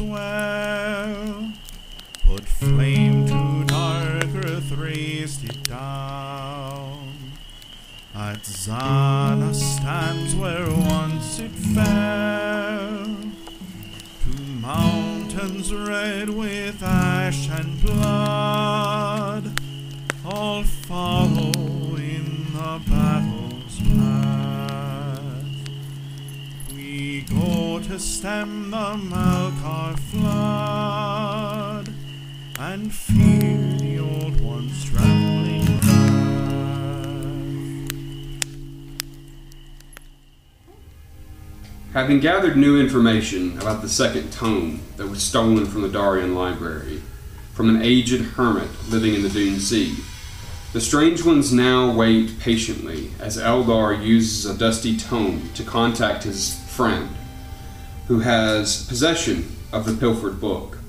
a Having gathered new information about the second tome that was stolen from the Darian library, from an aged hermit living in the Dune Sea, the strange ones now wait patiently as Eldar uses a dusty tome to contact his friend, who has possession of the pilfered book.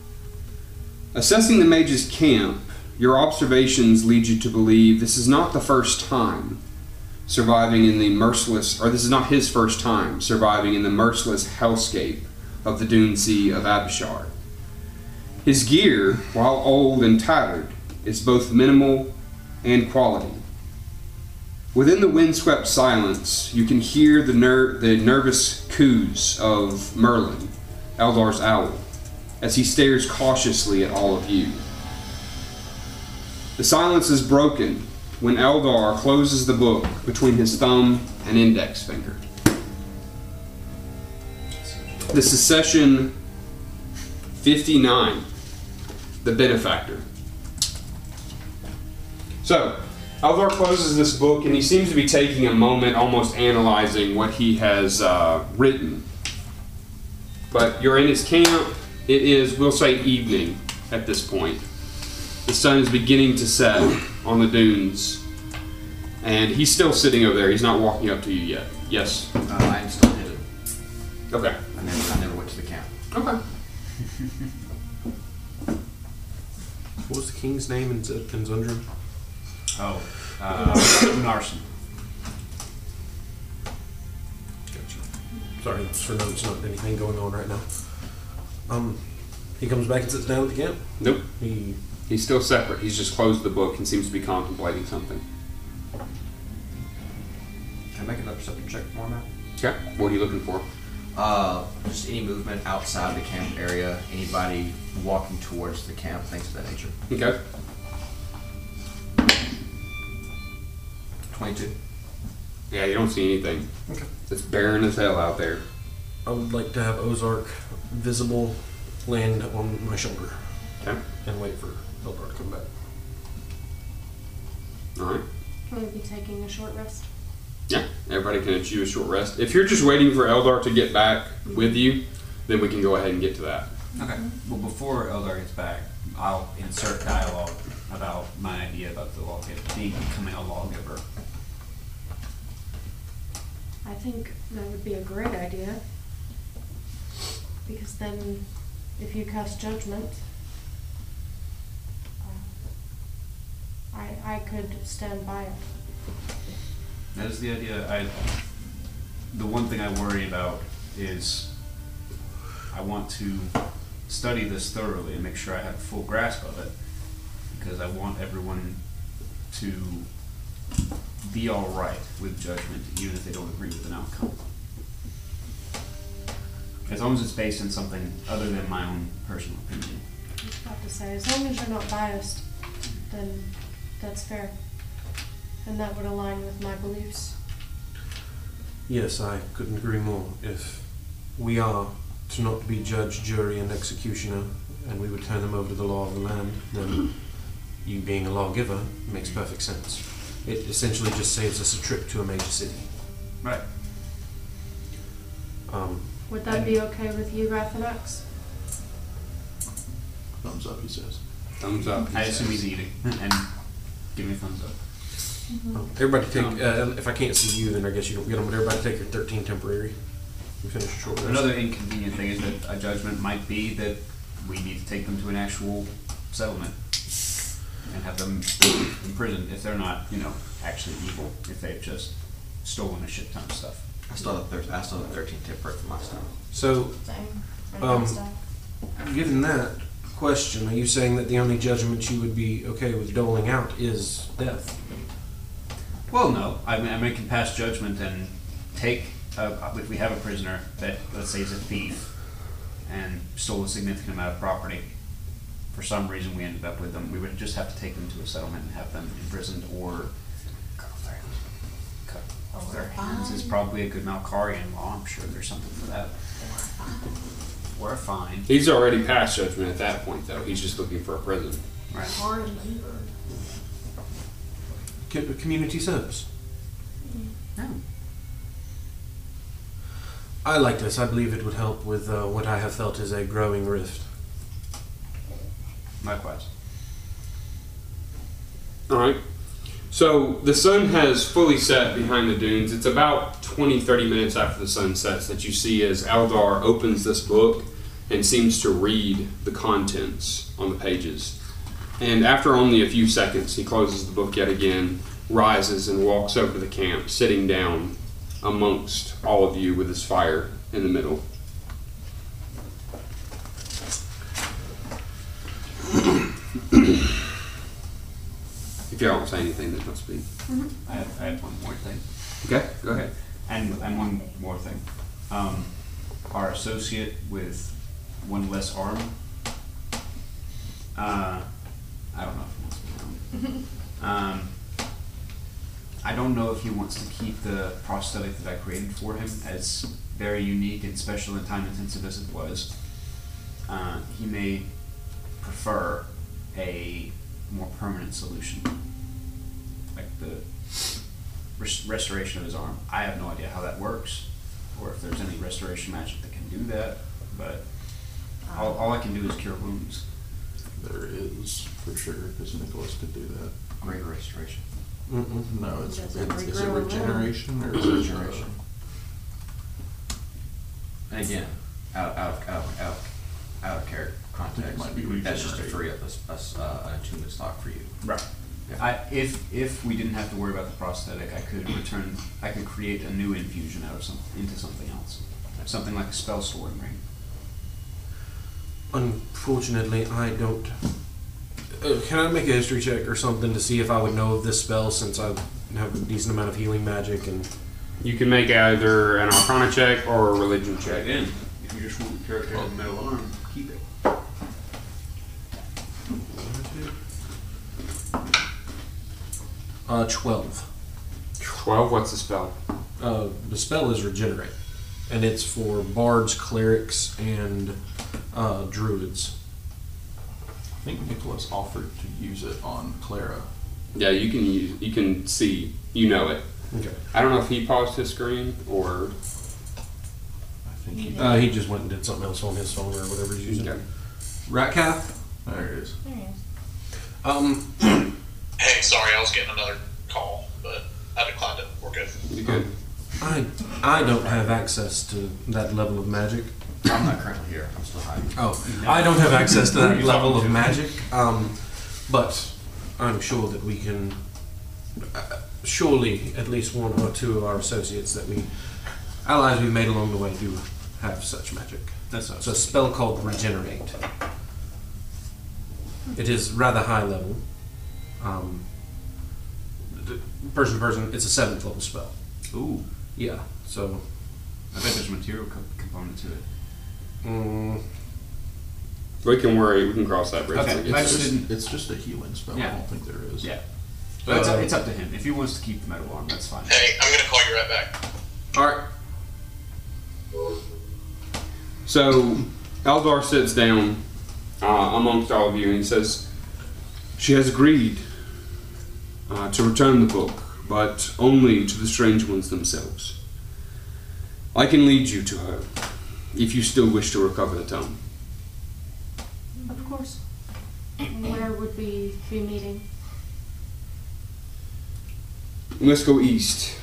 Assessing the mage's camp, your observations lead you to believe this is not the first time surviving in the merciless, or this is not his first time surviving in the merciless hellscape of the Dune Sea of Abashar. His gear, while old and tattered, is both minimal and quality. Within the windswept silence, you can hear the, ner- the nervous coos of Merlin, Eldar's owl, as he stares cautiously at all of you. The silence is broken when Eldar closes the book between his thumb and index finger. This is session 59 The Benefactor. So, Eldar closes this book and he seems to be taking a moment, almost analyzing what he has uh, written. But you're in his camp. It is, we'll say, evening at this point. The sun is beginning to set on the dunes. And he's still sitting over there. He's not walking up to you yet. Yes. Uh, I'm still hidden. Okay. I never, I never went to the camp. Okay. What was the king's name in, Z- in Zundrum? Oh, uh, Narson. Gotcha. Sorry, it's for notes, not anything going on right now. Um, he comes back and sits down at the camp. Nope. He He's still separate. He's just closed the book and seems to be contemplating something. Can I make another perception check for that? Okay. What are you looking for? Uh, just any movement outside the camp area, anybody walking towards the camp, things of that nature. Okay. 22. Yeah, you don't see anything. Okay. It's barren as hell out there. I would like to have Ozark visible land on my shoulder Okay. and wait for Eldar to come back. All right. Can we be taking a short rest? Yeah. Everybody can achieve a short rest. If you're just waiting for Eldar to get back mm-hmm. with you, then we can go ahead and get to that. Okay. Well, before Eldar gets back, I'll insert dialogue about my idea about the lawgiver, me becoming a lawgiver. I think that would be a great idea. Because then, if you cast judgment, uh, I, I could stand by it. That is the idea. I. The one thing I worry about is I want to study this thoroughly and make sure I have a full grasp of it because I want everyone to be all right with judgment, even if they don't agree with an outcome. As long as it's based on something other than my own personal opinion. I was about to say, as long as you're not biased, then that's fair. And that would align with my beliefs. Yes, I couldn't agree more. If we are to not be judge, jury, and executioner, and we would turn them over to the law of the land, then you being a lawgiver makes perfect sense. It essentially just saves us a trip to a major city. Right. Um, Would that be okay with you, Rathanax? Thumbs up, he says. Thumbs up. he I assume he's eating and give me a thumbs up. um, everybody take. Uh, if I can't see you, then I guess you don't get them. But everybody take your thirteen temporary. We finish a short rest. Another inconvenient thing is that a judgment might be that we need to take them to an actual settlement and have them imprisoned if they're not, you know, actually evil, if they've just stolen a shit ton of stuff. I still have thir- I still have 13 temporary for my stuff. So Same. Um, Given that question, are you saying that the only judgment you would be okay with doling out is death? Well, no. I mean, I mean, I can pass judgment and take. Uh, if we have a prisoner that, let's say, is a thief and stole a significant amount of property, for some reason we ended up with them, we would just have to take them to a settlement and have them imprisoned or cut off their hands. Cut off their hands is probably a good Malkarian law. I'm sure there's something for that. Or a fine. He's already past judgment at that point, though. He's just looking for a prison. Right. Hard labor. Co- Community service. No. I like this. I believe it would help with uh, what I have felt is a growing rift. Likewise. All right. So the sun has fully set behind the dunes. It's about 20, 30 minutes after the sun sets that you see as Eldar opens this book and seems to read the contents on the pages. And after only a few seconds, he closes the book yet again, rises, and walks over to the camp, sitting down amongst all of you with his fire in the middle. If y'all don't say anything, then don't speak. I have, I have one more thing. Okay, go ahead. And, and one more thing. Um, our associate with one less arm, uh, I don't know if he wants to be known. Um, I don't know if he wants to keep the prosthetic that I created for him as very unique and special and time intensive as it was. Uh, he may prefer a more permanent solution, like the res- restoration of his arm. I have no idea how that works, or if there's any restoration magic that can do that. But all, all I can do is cure wounds. There is, for sure, because Nicholas could do that. Greater restoration. Mm-mm. No, it's, Does it's it is it regrow a limb? regeneration or is it uh, Regeneration. And again, out, out, out, out, of- out of character context, might be that's just to regenerate. free up a, uh, an attunement slot for you. Right. I, if if we didn't have to worry about the prosthetic, I could return. I could create a new infusion out of some into something else, something like a spell storing ring. Unfortunately, I don't. Uh, can I make a history check or something to see if I would know of this spell since I have a decent amount of healing magic and. You can make either an Arcana check or a religion check. Again, if you just want the character with metal arm, keep it. Uh, 12. 12, what's the spell? Uh, the spell is regenerate, and it's for bards, clerics, and uh, druids. I think Nicholas offered to use it on Clara. Yeah, you can use, you can see, you know it. Okay. I don't know if he paused his screen or. I think he. Uh, he just went and did something else on his phone or whatever he's using. Okay. Ratcath? There it is. There he is. Um, Hey, sorry, I was getting another call, but I declined it. We're good. You good? I I don't have access to that level of magic. I'm not currently here, I'm still hiding. Oh, I don't have access to that Who are you level of magic. Um, but I'm sure that we can. Uh, surely, at least one or two of our associates that we allies we made along the way do have such magic. That's It's a spell called Regenerate. It is rather high level. Um, d- person to person, it's a seventh level spell. Ooh, Yeah, so. I bet there's a material co- component to it. Mm, We can worry, we can cross that bridge. Okay. when we I just there. didn't- It's just a healing spell. Yeah. I don't think there is. Yeah. But it's, Uh, it's up to him. If he wants to keep the metal arm, that's fine. Hey, I'm gonna call you right back. all right. So, Eldar sits down uh, amongst all of you and he says, She has agreed uh, to return the book, but only to the strange ones themselves. I can lead you to her if you still wish to recover the tome. Of course. Where would we be meeting? Let's go east.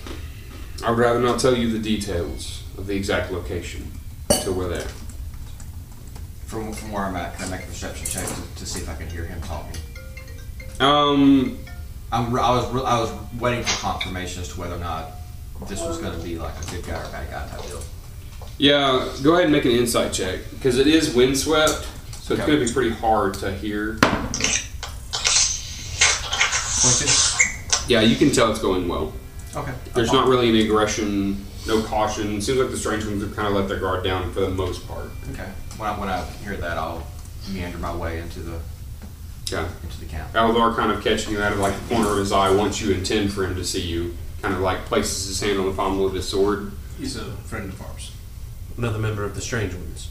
I would rather not tell you the details of the exact location until we're there. From, from where I'm at, can I make a perception check to, to see if I can hear him talking? Um, I'm, I was I was waiting for confirmation as to whether or not this was going to be like a good guy or bad guy type deal. Yeah, go ahead and make an insight check because it is windswept, so it's Okay. going to be pretty hard to hear. Yeah, you can tell it's going well. Okay. There's not really any aggression, no caution. Seems like the strange ones have kind of let their guard down for the most part. Okay. When I, when I hear that, I'll meander my way into the Yeah. into the camp. Eldar kind of catching you out of like the corner of his eye once you intend for him to see you. Kind of like places his hand on the pommel of his sword. He's a friend of ours. Another member of the Strange Ones.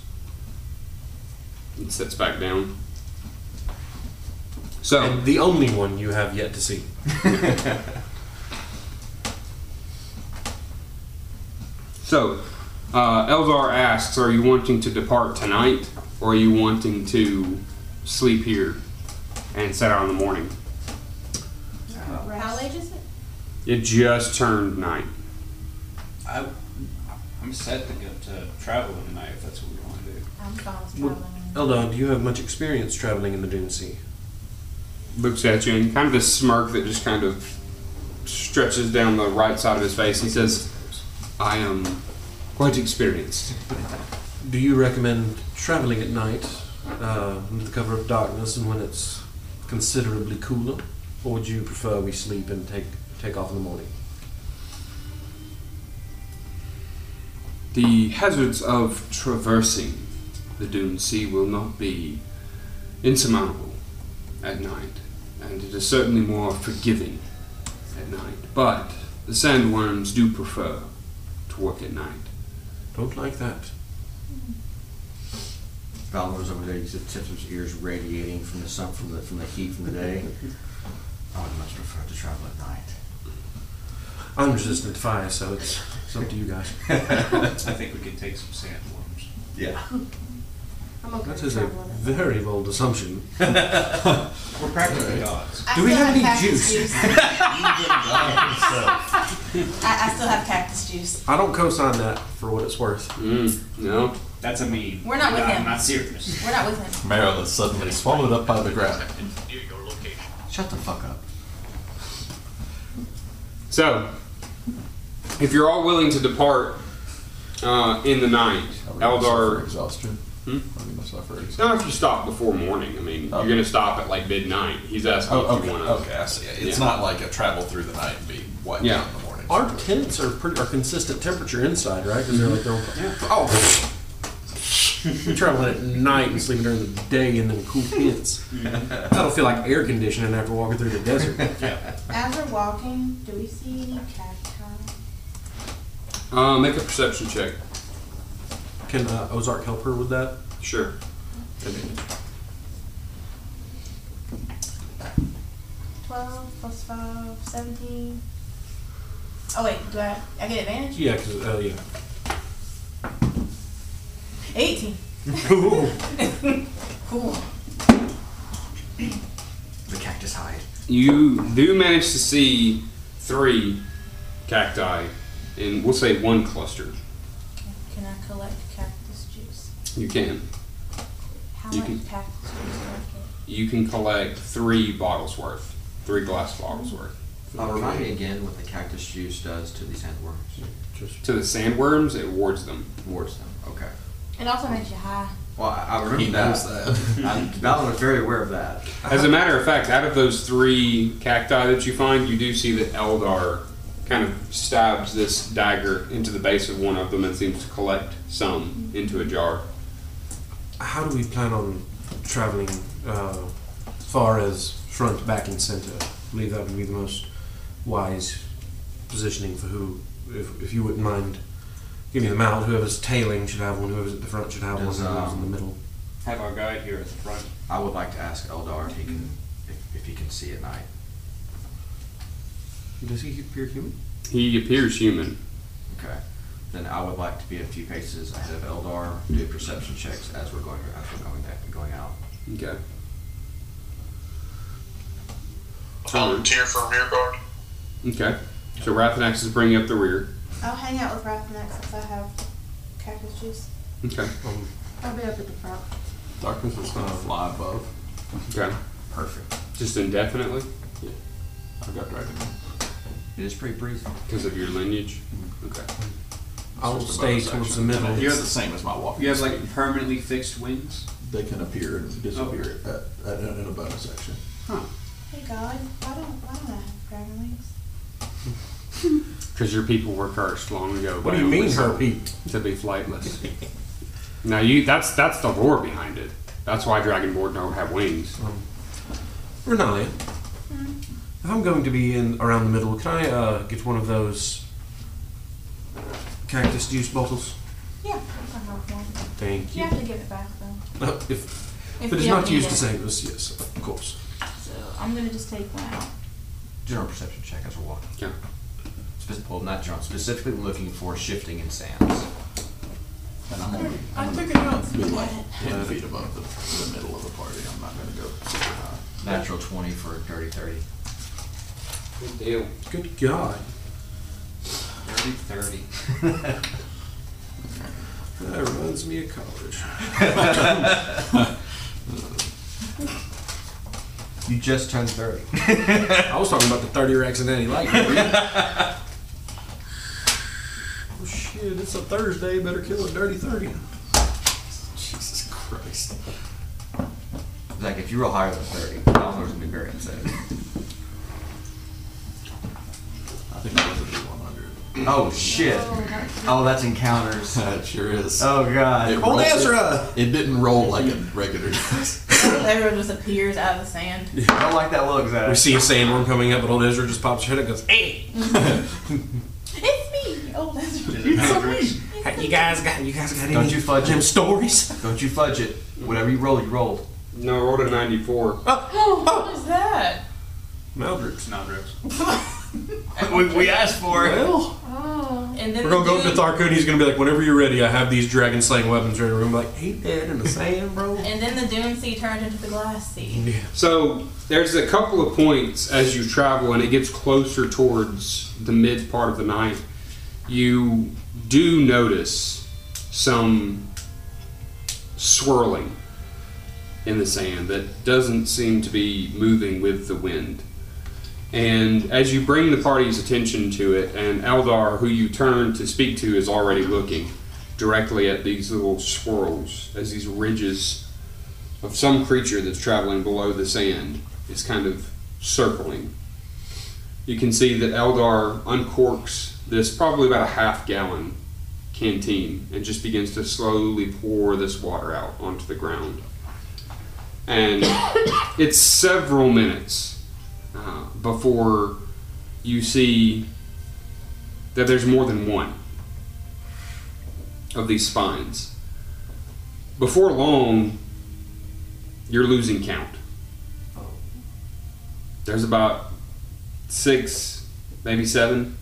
and sits back down. So, And the only one you have yet to see. so uh, Eldar asks, "Are you wanting to depart tonight, or are you wanting to sleep here and set out in the morning?" How late is it? It just turned night. I, I'm set to go to travel tonight if that's what we want to do. I'm fine with Would- traveling. Eldon, do you have much experience traveling in the Dune Sea? Looks at you and kind of this smirk that just kind of stretches down the right side of his face. He says, "I am quite experienced." Do you recommend traveling at night uh, under the cover of darkness and when it's considerably cooler? Or would you prefer we sleep and take, take off in the morning? The hazards of traversing the Dune Sea will not be insurmountable at night, and it is certainly more forgiving at night. But the sandworms do prefer to work at night. Don't like that. Valor's over there. You see the tips of ears radiating from the sun, from the from the heat from the day. I would much prefer to travel at night. I'm resistant to fire, so it's, it's up to you guys. I think we could take some sandworms. Yeah. I'm okay That with is a traveling. at very bold assumption. We're practically gods. I Do we still have any cactus juice? I, I still have cactus juice. I don't co-sign that for what it's worth. Mm, no. That's a meme. We're not with I'm him. not serious. We're not with him. Meryl is suddenly swallowed up by the ground. Near your location. Shut the fuck up. So, if you're all willing to depart uh, in the night, Are we gonna suffer Eldar. exhaustion. Hmm? Are we gonna suffer exhaustion? Not if you stop before morning. I mean, Okay. you're going to stop at like midnight. He's asking Oh, if okay, you want to. okay, I see. It's Yeah. not like a travel through the night and be wiped Yeah. out in the morning. Our tents are pretty are consistent temperature inside, right? Because they're like their own. Oh, you're traveling at night and sleeping during the day in them cool tents. That'll feel like air conditioning after walking through the desert. As we're walking, do we see any cacti? Uh, make a perception check. Can uh, Ozark help her with that? Sure. Twelve plus five, seventeen. Oh wait, do I? I get advantage? Yeah, because uh, yeah. Eighteen. Cool. The cactus hide. You do manage to see three cacti in, we'll say, one cluster. Can I collect cactus juice? You can. How You much can- cactus juice do I You can collect three bottles worth, three glass bottles worth. Uh, remind me again what the cactus juice does to the sandworms. Just To the sandworms, it wards them. Wards them. Okay. Get? It also makes you high. Well, I, I remember He that. knows that. I, Balin was very aware of that. As a matter of fact, out of those three cacti that you find, you do see that Eldar kind of stabs this dagger into the base of one of them and seems to collect some into a jar. how do we plan on traveling uh, far as front, back, and center? I believe that would be the most wise positioning for who. If, if you wouldn't mind giving the out, whoever's tailing should have one, whoever's at the front should have one, Does, whoever's in um, the middle. Have our guide here at the front. I would like to ask Eldar if he can, if, if he can see at night. Does he appear human? He appears human. Okay. Then I would like to be a few paces ahead of Eldar, do perception checks as we're going as we're going back, going out. Okay. Volunteer for rear guard. Okay. So Rathanax is bringing up the rear. I'll hang out with Rathanax since I have cactus juice. Okay. Um, I'll be up at the front. Darkness is gonna fly above. Okay. Perfect. Just indefinitely Yeah. I've got dragon. It is pretty breezy. because of your lineage. Okay. I'll just stay bonus towards action. the middle. And It's the same as my walking. You have like permanently fixed wings. they can appear and disappear at, at, in a bonus action. Huh. Hey God, why don't why don't I have dragon wings? Because your people were cursed long ago. What do you mean, Elvis her people? To be flightless. now you that's that's the lore behind it. That's why Dragonborn don't have wings. Renalia, if I'm going to be in around the middle, can I uh, get one of those cactus juice bottles? Yeah, I have one. Thank You you. have to give it back though. Uh, if, if If it is not used to it. save us, yes, of course. So I'm gonna just take one out. General perception check as we're walking. Yeah. Spec- well, not general, specifically looking for shifting in sands. And I'm only, I I'm took it out. be like ten feet above the, the middle of the party. I'm not gonna go super high. Natural 20 for a dirty 30. Good deal. Good God. Dirty 30. That reminds me of college. You just turned 30. I was talking about the 30 racks and Natty Light. oh shit, it's a Thursday, better kill a dirty 30. Jesus Christ. Like, if you roll higher than 30, Alvar's gonna be very upset. I think it was a D100. Oh shit. Oh, that's oh, encounters. it sure is. Oh god. It Old rolled- Ezra! It, it didn't roll like a regular dice. Everyone just appears out of the sand. I don't like that look, Zach. We see a sandworm coming up, but old Ezra just pops her head and goes, Hey! It's me. Oh, that's You guys got you guys got any Don't you fudge them it. stories? Don't you fudge it. Whatever you roll, you rolled. No, I rolled a 94. Oh, oh. oh what is that? Maldrix. Nodrix. we, we asked for it. Well, Oh. And then we're gonna the go up to dude- Tharkun. He's gonna be like, whenever you're ready, I have these dragon slaying weapons ready. We're gonna be like, ain't that in the sand, bro? And then the dune sea turned into the glass sea. Yeah. So there's a couple of points as you travel, and it gets closer towards the mid part of the night. You do notice some swirling in the sand that doesn't seem to be moving with the wind. And as you bring the party's attention to it, and Eldar, who you turn to speak to, is already looking directly at these little swirls as these ridges of some creature that's traveling below the sand is kind of circling. You can see that Eldar uncorks this probably about a half gallon canteen and just begins to slowly pour this water out onto the ground. And it's several minutes uh, before you see that there's more than one of these spines. Before long, you're losing count. There's about six, maybe seven,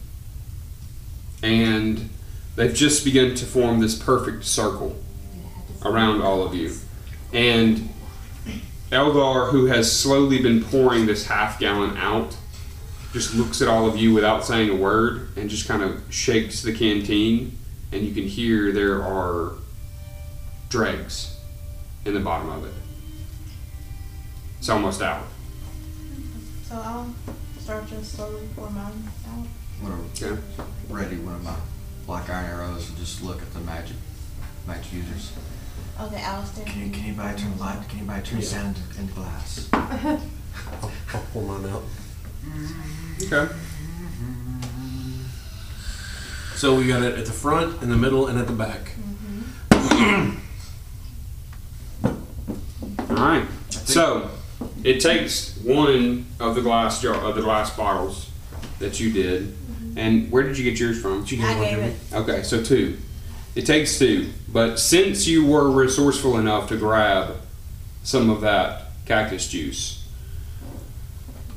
and they've just begun to form this perfect circle around all of you. And Eldar, who has slowly been pouring this half gallon out, just looks at all of you without saying a word and just kind of shakes the canteen, and you can hear there are dregs in the bottom of it. It's almost out. So I'll start just slowly pour mine out. I'm gonna ready one of my black iron arrows and just look at the magic magic users. Okay, Allistaire. Can, can anybody turn light? Can anybody turn Yeah. sand into glass? I'll, I'll pour mine out. Okay. So we got it at the front, in the middle, and at the back. Mm-hmm. All right. So it takes one of the glass jar of the glass bottles that you did, and where did you get yours from? Did you get I gave it. Okay, so two. It takes two, but since you were resourceful enough to grab some of that cactus juice,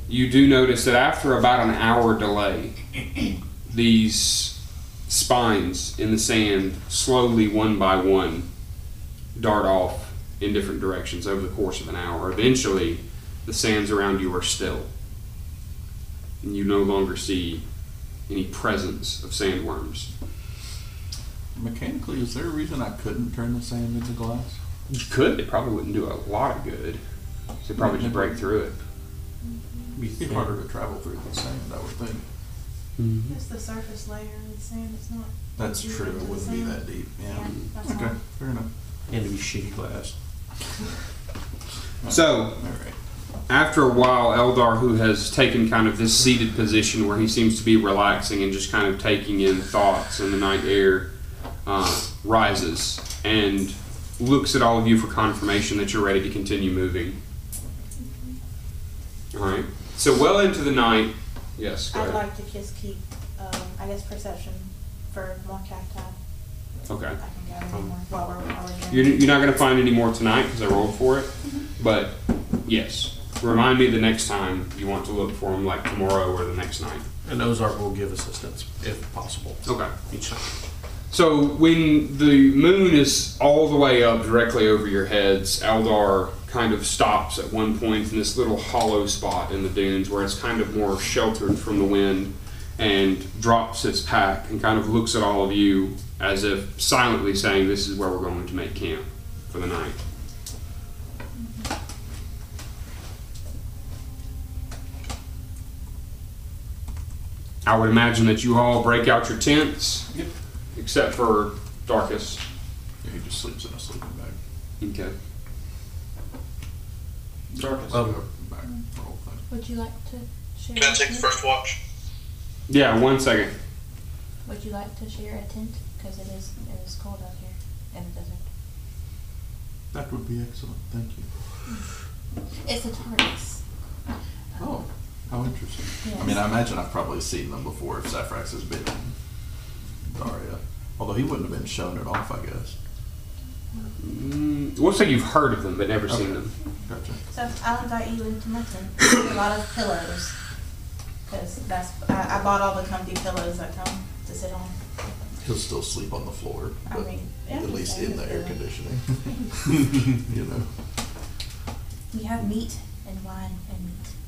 you do notice that after about an hour delay, these spines in the sand slowly, one by one, dart off in different directions over the course of an hour. Eventually, the sands around you are still, and you no longer see any presence of sandworms. Mechanically, is there a reason I couldn't turn the sand into glass? You could. It probably wouldn't do a lot of good. So probably just break through it. Be It'd be harder to travel through the sand, I would think. Mm-hmm. It's the surface layer of the sand, it's not. That's true. It wouldn't be that deep. Yeah. Yeah, that's Okay. all. Fair enough. And to be shitty glass. So, All right. After a while, Eldar, who has taken kind of this seated position where he seems to be relaxing and just kind of taking in thoughts in the night air, uh, rises and looks at all of you for confirmation that you're ready to continue moving. All right. So well into the night. Yes. I'd ahead. like to just keep, um, I guess perception for more cacti. Okay. I can gather more while we're, while we're You're, you're not going to find any more tonight because I rolled for it. But yes, remind me the next time you want to look for them, like tomorrow or the next night. And Ozark will give assistance if possible. Okay. Each time. So when the moon is all the way up directly over your heads, Eldar kind of stops at one point in this little hollow spot in the dunes where it's kind of more sheltered from the wind and drops its pack and kind of looks at all of you as if silently saying, This is where we're going to make camp for the night. I would imagine that you all break out your tents, Yep. except for Darkus. Yeah, he just sleeps in a sleeping bag. Okay. Darkest. Um, back. Roll thing. Would you like to share? Can I a take the tent? first watch? Yeah, one second. Would you like to share a tent? Cause it is, it is cold out here in the desert. That would be excellent. Thank you. It's a TARDIS. Oh, how interesting. I mean, I imagine I've probably seen them before if Saphrax has been Daria. Although he wouldn't have been shown it off, I guess. Mm, looks like you've heard of them, but never seen them. Gotcha. So I'll invite you into my tent. a lot of pillows. Cause that's, I, I bought all the comfy pillows that come to sit on. He'll still sleep on the floor, I but mean, yeah, at least in the air yeah. conditioning. you know. We have meat and wine and meat.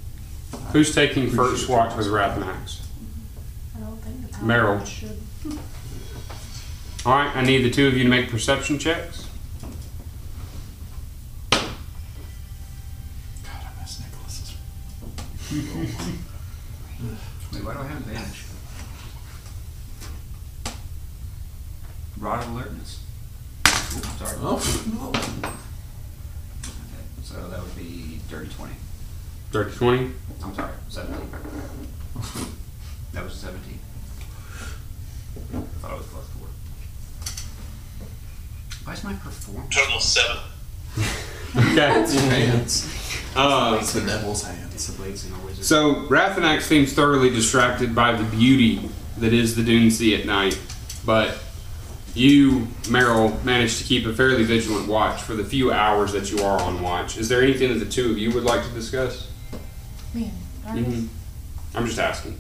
Who's taking first watch with Rathanax? I don't think. Meryl. Should. All right, I need the two of you to make perception checks. God, I miss Nicholas's. Wait, why do I have advantage? Rod of alertness. Ooh, sorry. Oh, Okay, so that would be dirty twenty. 30 20. I'm sorry, seventeen. That was seventeen. I thought it was plus four. Why is my performance? Total of seven. Okay. hands. Uh, It's the devil's It's hands. the blades in a wizard. so Rathanax seems thoroughly distracted by the beauty that is the Dune Sea at night, but you, Meryl, managed to keep a fairly vigilant watch for the few hours that you are on watch. Is there anything that the two of you would like to discuss? Man, are Mhm. I'm just asking.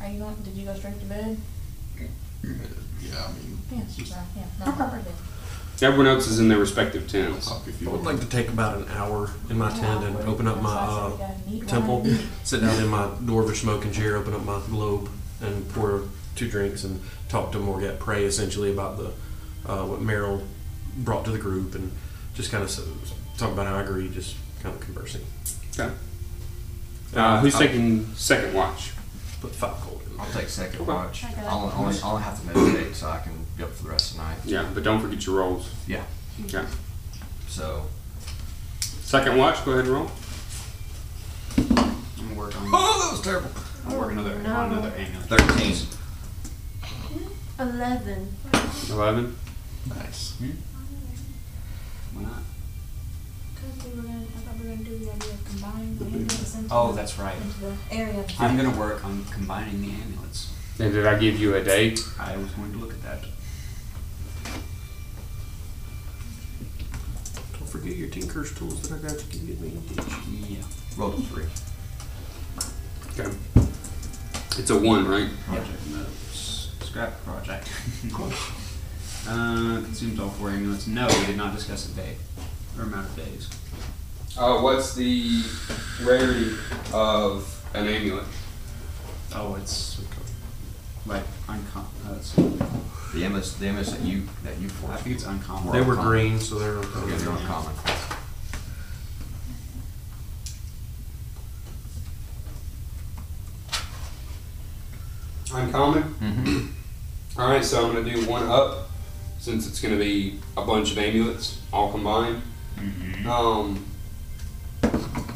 are you going, did you go straight to bed? Yeah, I mean, Yes, just right, yeah, no, proper bed. Everyone else is in their respective tents. talk if I you would like to take about an hour in my tent and open up my That's why I uh, said we gotta meet, temple, wine, sit down in my dwarvish smoking chair, open up my globe, and pour two drinks and talk to Morgat Prey essentially about the uh, what Merrill brought to the group and just kind of s- talk about how I agree, just kind of conversing. Okay. Uh, who's taking second watch? Put five gold in. I'll take second Okay. watch. I got it. I'll only, I'll have to meditate so I can be up for the rest of the night. Yeah, but don't forget your rolls. Yeah. Okay. So, Second watch, go ahead and roll. I'm gonna work on. oh, that was terrible. I'll work another No. on another amulet. Thirteen. Eleven. 11. Nice. Why not? Cause we were gonna, I thought we were gonna do the idea of combining the amulets into Oh, that's right. Into the area. I'm gonna work on combining the amulets. And did I give you a date? I was going to look at that. Don't forget your Tinker's tools that I got you can get me. Yeah. Roll a three. Okay. It's a 1, right? Project notes. Scrap project. uh, consumes all four amulets. No, we did not discuss a day or amount of days. Uh, what's the rarity of an amulet? Oh, it's like uncommon. Uh, let's. The MS, the MS that you, that you I forged. think it's uncommon. They were green, so they're Yeah, they're uncommon. uncommon. Mm-hmm. All right, so I'm gonna do one up, since it's gonna be a bunch of amulets all combined. Um,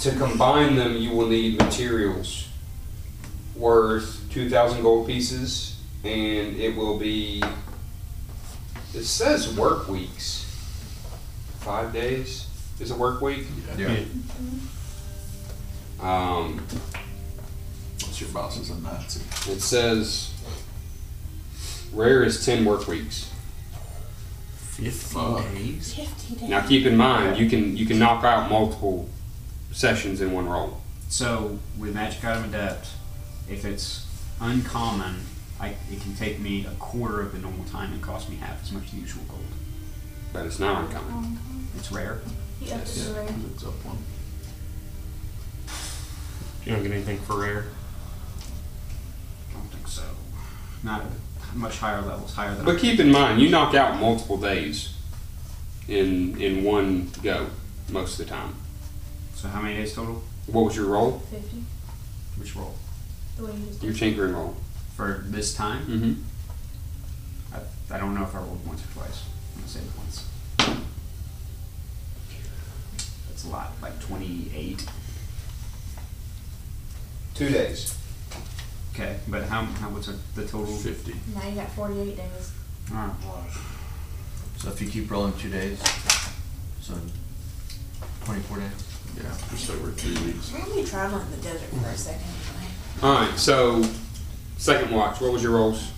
to combine them, you will need materials worth two thousand gold pieces, and it will be. It says work weeks. Five days is a work week. Yeah. Yeah. Um, What's your boss is a Nazi. it says rare is ten work weeks. Fuck. days. Fifty days. Now keep in mind, you can you can knock out multiple sessions in one roll. So with Magic Item Adept, if it's uncommon, I, it can take me a quarter of the normal time and cost me half as much as the usual gold. But it's not uncommon. It's rare. Yes. upped Yeah, it to rare. it's up one. You don't get anything for rare. I don't think so. Not at much higher levels, higher than. But keep in mind, you knock out multiple days in in one go most of the time. So how many days total? What was your roll? Fifty. Which roll? The way you just Your did. tinkering roll. For this time? Mm-hmm. I, I don't know if I rolled once or twice. I'm gonna say once. That's a lot, like twenty-eight. Two days. Okay, but how, how, what's the total? Fifty. Now you got forty-eight days. Alright. So if you keep rolling two days, so twenty-four days. Yeah, just over three weeks. We're gonna be traveling in the desert for a second. All right. So second watch. What was your rolls?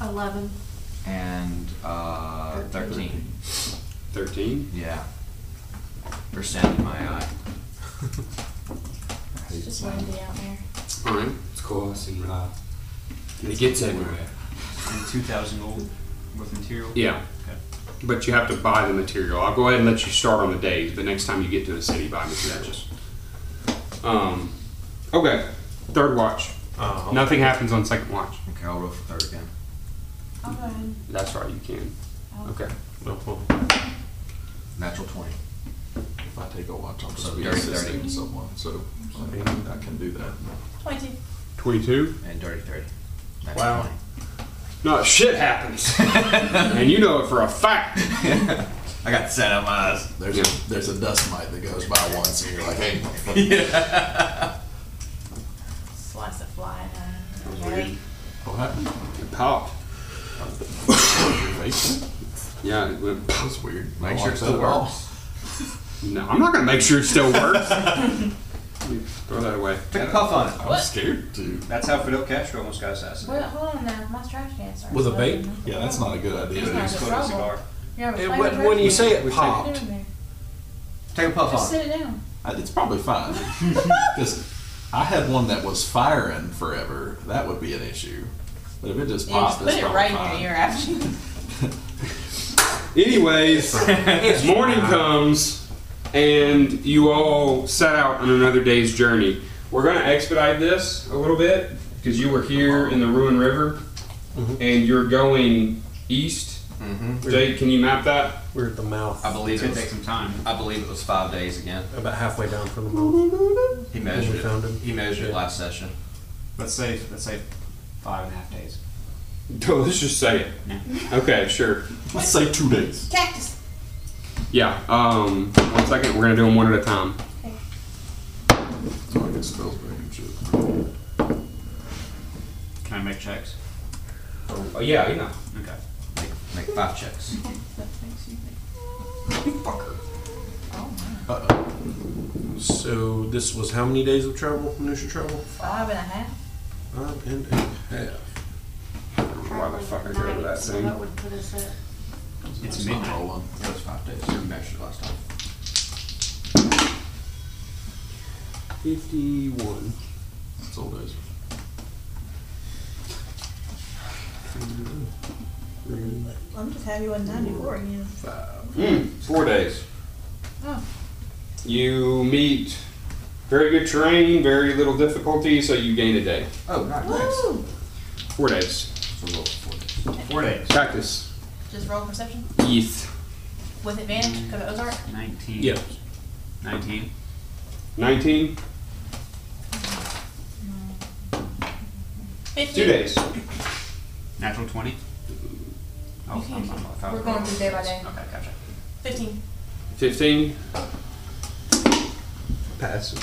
Eleven. And uh, thirteen. Thirteen. Yeah. There's sand in my eye. It's just windy out there. All right. It's course and uh, it gets everywhere. And two thousand gold worth of material? Yeah. Okay. But you have to buy the material. I'll go ahead and let you start on the days, but next time you get to a city, buy materials. Um, okay. Third watch. Uh, Nothing happens on second watch. Okay, I'll roll for third again. I'll go ahead. That's right, you can. I'll- Okay. No point. Natural twenty. If I take a watch, I'll just So be assisting someone, so I I can do that. Twenty-two. 22. And dirty thirty. Natural Wow. 20. No, shit happens. and you know it for a fact. I got set on my eyes. There's Yeah. a there's a dust mite that goes by once, and you're like, hey, motherfucker. Slice of fly. Uh, was okay. weird. what happened? It popped. Yeah, it went That was weird. Make don't sure it still that at all. works. No, I'm not going to make sure it still works. Throw that away. Take a puff on it. I'm What? scared to. That's how Fidel Castro almost got Wait, assassinated. hold on now. My trash can starts. With a flooding. vape? Yeah, that's not a good idea. It's not He's a trouble. cigar. You have a It- flame when, when you say it What popped, you doing there? Take a puff Just on it. sit it down. Uh, It's probably fine because I had one that was firing forever. That would be an issue. But if it just Yeah, popped, just put it's it probably right in fine. your ear after you. Anyways, morning comes, and you all set out on another day's journey. We're going to expedite this a little bit because you were here in the Ruin River, and you're going east. Mm-hmm. Jake, can you map that? we're at the mouth. I believe it gonna take was, some time. I believe it was five days again. About halfway down from the mouth. He measured it. found him. He measured Yeah. last session. Let's say let's say five and a half days. Oh, let's just say it. Yeah. Okay, sure. Let's say two days. Cactus. Yeah. Um. One second. We're gonna do them one at a time. So I get spells break and shit. Can I make checks? Oh yeah, you know. Okay. Make, make five checks. You fucker. Oh, Uh oh. So this was how many days of travel, initial travel? Five and a half. Five and a half. Why the fuck I go to that So thing? that would put us at It's not midnight. rolling. It was five days. You measured it last time. Fifty-one. That's all days. I'm just happy wasn't time before again. Mm, four days. Oh. You meet very good terrain, very little difficulty, so you gain a day. Oh, nice. Woo! Four days. So roll four days. Four days. Practice. Just roll perception Yes. with advantage because of Ozark. Nineteen. Yeah. Nineteen. 19. Fifty. Two days. Natural 20? Oh, You I'm, can't- I'm, I thought we're going through day by day. Okay, gotcha. Fifteen. 15. Passes.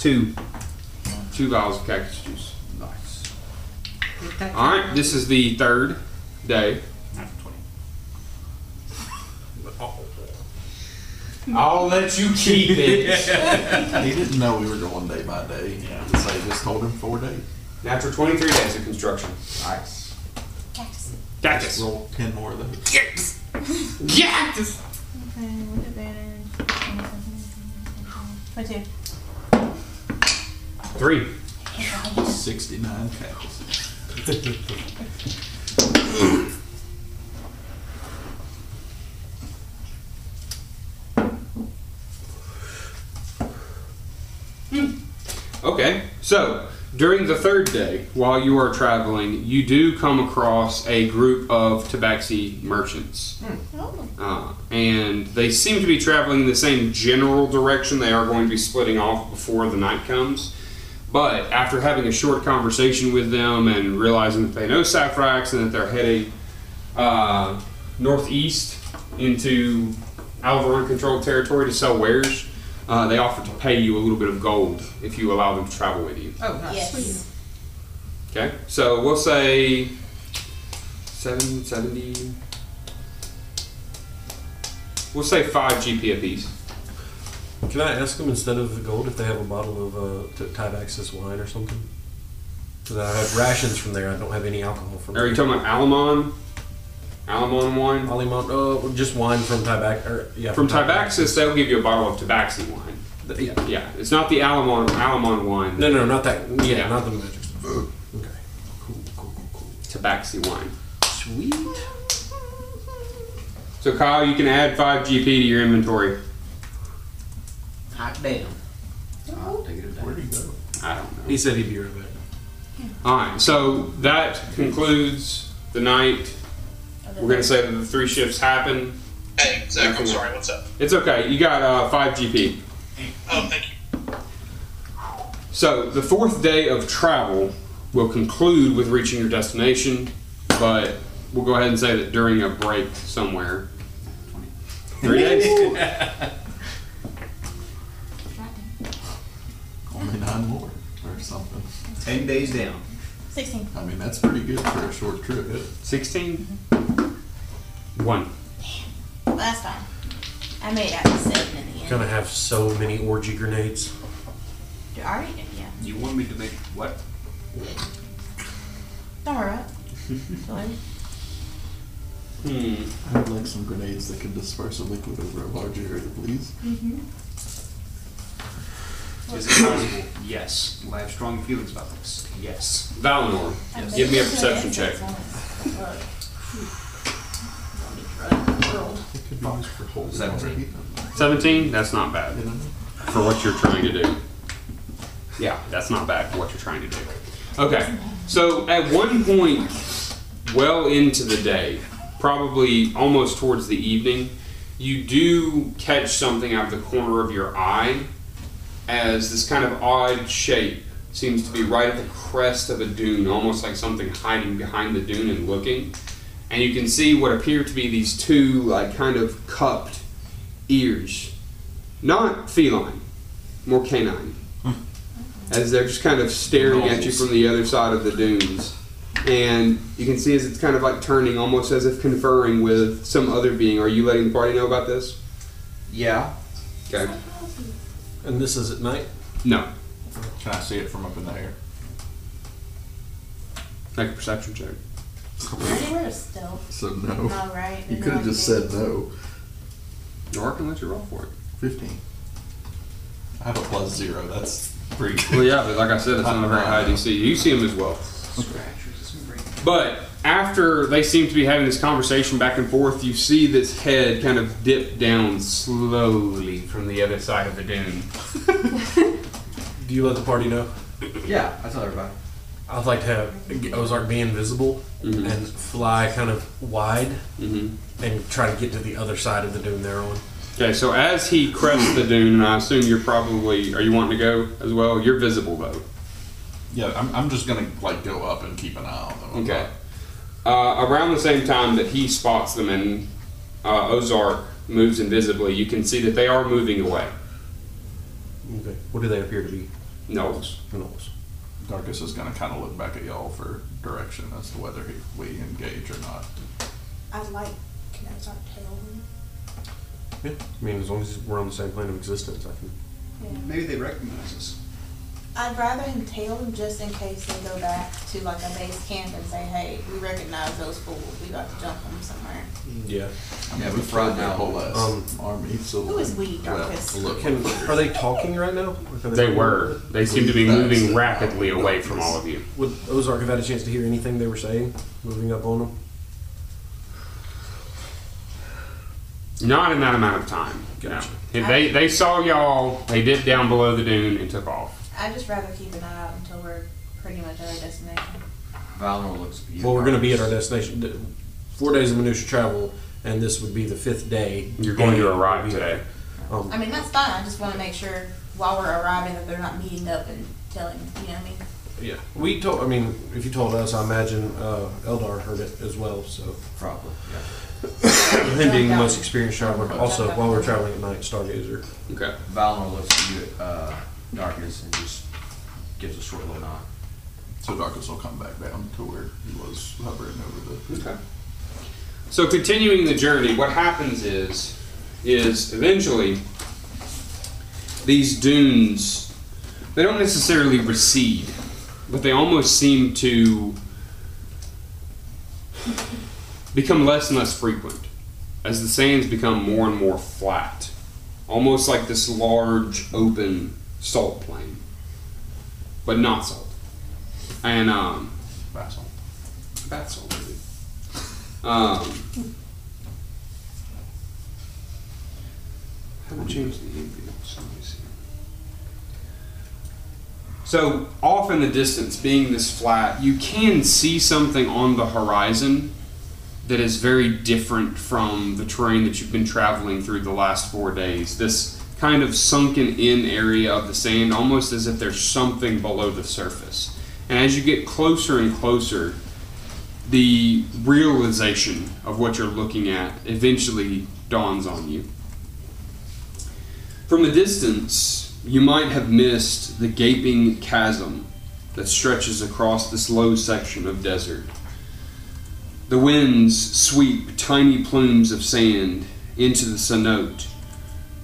Two. Two vials of cactus juice. Nice. Alright, this is the third day. Natural 20. I'll let you keep it. He didn't know we were going day by day. Yeah. So they just told him four days. Natural 23 days of construction. Nice. Cactus. Cactus. Roll ten more of those. Cactus. Cactus. Okay, with advantage. Twenty-two. Three. Sixty-nine cactuses. Okay, so during the third day, while you are traveling, you do come across a group of tabaxi merchants. Oh. Uh, and they seem to be traveling in the same general direction. They are going to be splitting off before the night comes. But after having a short conversation with them and realizing that they know Saphrax and that they're heading uh, northeast into Alvaron controlled territory to sell wares, uh, they offer to pay you a little bit of gold if you allow them to travel with you. Oh, nice. Yes. Okay, so we'll say seven, 70. We'll say 5 GP apiece. Can I ask them instead of the gold if they have a bottle of uh, t- Tyvaxis wine or something? Because I have rations from there. I don't have any alcohol from Are you talking about Alamon? Alamon wine? Alimont, uh, just wine from Tyvax. Or, yeah, From Tabaxis, they'll give you a bottle of Tabaxi wine. Th- Yeah. Yeah, it's not the Alamon Alamon wine. No, no, not that. Yeah, Yeah. not the magic stuff. Okay. Cool, cool, cool, cool. Tabaxi wine. Sweet. So Kyle, you can add five GP to your inventory. Hot damn. I'll take it a. Where'd he go? I don't know. He said he'd be right back. All right, so that concludes the night. We're gonna say that the three shifts happen. Hey, Zach, I'm sorry, what's up? It's okay. You got uh, five GP. Oh, thank you. So the fourth day of travel will conclude with reaching your destination, but we'll go ahead and say that during a break somewhere. Three days. Only nine more or something. Ten days down. Sixteen. I mean, that's pretty good for a short trip. Sixteen. One. Last time. I made it out to seven in the end. Gonna have so many orgy grenades. Do- Are you? Yeah. You want me to make what? Don't worry about it. Go. Hmm. I would like some grenades that can disperse a liquid over a large area, please. Mm-hmm. Is it possible? Yes. Well, I have strong feelings about this. Yes. Valanor, I'm give me a perception check. World. It could be used for holding Seventeen. Seventeen. That's not bad You know? for what you're trying to do. Yeah, that's not bad for what you're trying to do. Okay, so at one point, well into the day, probably almost towards the evening, you do catch something out of the corner of your eye as this kind of odd shape seems to be right at the crest of a dune, almost like something hiding behind the dune and looking. And you can see what appear to be these two, like, kind of cupped ears. Not feline, more canine. Hmm. As they're just kind of staring at you from the other side of the dunes. And you can see as it's kind of like turning, almost as if conferring with some other being. Are you letting the party know about this? Yeah. Okay. And this is at night. No. Can I see it from up in the air? Make a perception check. Ready? We're still. So no. All right. You could have just said no. Or I can let you roll for it. Fifteen. I have a plus zero. That's pretty good. Well, yeah, but like I said, it's not a very high DC. You see him as well. But after they seem to be having this conversation back and forth, you see this head kind of dip down slowly from the other side of the dune. Do you let the party know? Yeah, I tell everybody. I'd like to have Ozark be invisible Mhm. and fly kind of wide hmm and try to get to the other side of the dune they're on. Okay, so as he crests the dune, and I assume you're probably, are you wanting to go as well? You're visible though. Yeah, I'm, I'm just gonna like go up and keep an eye on them. Okay. Uh, around the same time that he spots them and uh, Ozark moves invisibly, you can see that they are moving away. Okay. What do they appear to be? Gnolls. Gnolls. Darkus is gonna kind of look back at y'all for direction as to whether he, we engage or not. I'd like, can I start telling? Yeah. I mean, as long as we're on the same plane of existence, I can. Yeah. Maybe they recognize us. I'd rather him tell them just in case they go back to like a base camp and say, hey, we recognize those fools, we got to jump them somewhere. Yeah. I mean, Yeah, we but fried right their whole ass um, army, so. Who is we, well, look, Can are they talking right now? Like, are They were. They seem to be moving it. rapidly away from all of you. Would Ozark have had a chance to hear anything they were saying, moving up on them? Not in that amount of time. Gotcha. No. They, they saw y'all, they dipped down below the dune and took off. I'd just rather keep an eye out until we're pretty much at our destination. Valanor looks at you. Well, we're going to be at our destination. D- Four days of minutia travel, and this would be the fifth day. You're going to arrive today. Um, I mean, that's fine, I just wanna make sure while we're arriving that they're not meeting up and telling, you know what I mean? yeah, we told. I mean, if you told us, I imagine uh, Eldar heard it as well. So Probably, yeah. him being the most experienced traveler, also while we're traveling at night, Stargazer. Okay. Valanor looks at you, uh, Darkus, and just gives a short little nod. So Darkus will come back down to where he was hovering over the. Okay. So continuing the journey, what happens is, is eventually these dunes, they don't necessarily recede, but they almost seem to become less and less frequent as the sands become more and more flat, almost like this large open salt plain, but not salt. And um, Vassal. bath salt, maybe. Um, haven't changed the ambience. Let me see. So off in the distance, being this flat, you can see something on the horizon that is very different from the terrain that you've been traveling through the last four days. This kind of sunken in area of the sand, almost as if there's something below the surface. And as you get closer and closer, the realization of what you're looking at eventually dawns on you. From a distance, you might have missed the gaping chasm that stretches across this low section of desert. The winds sweep tiny plumes of sand into the cenote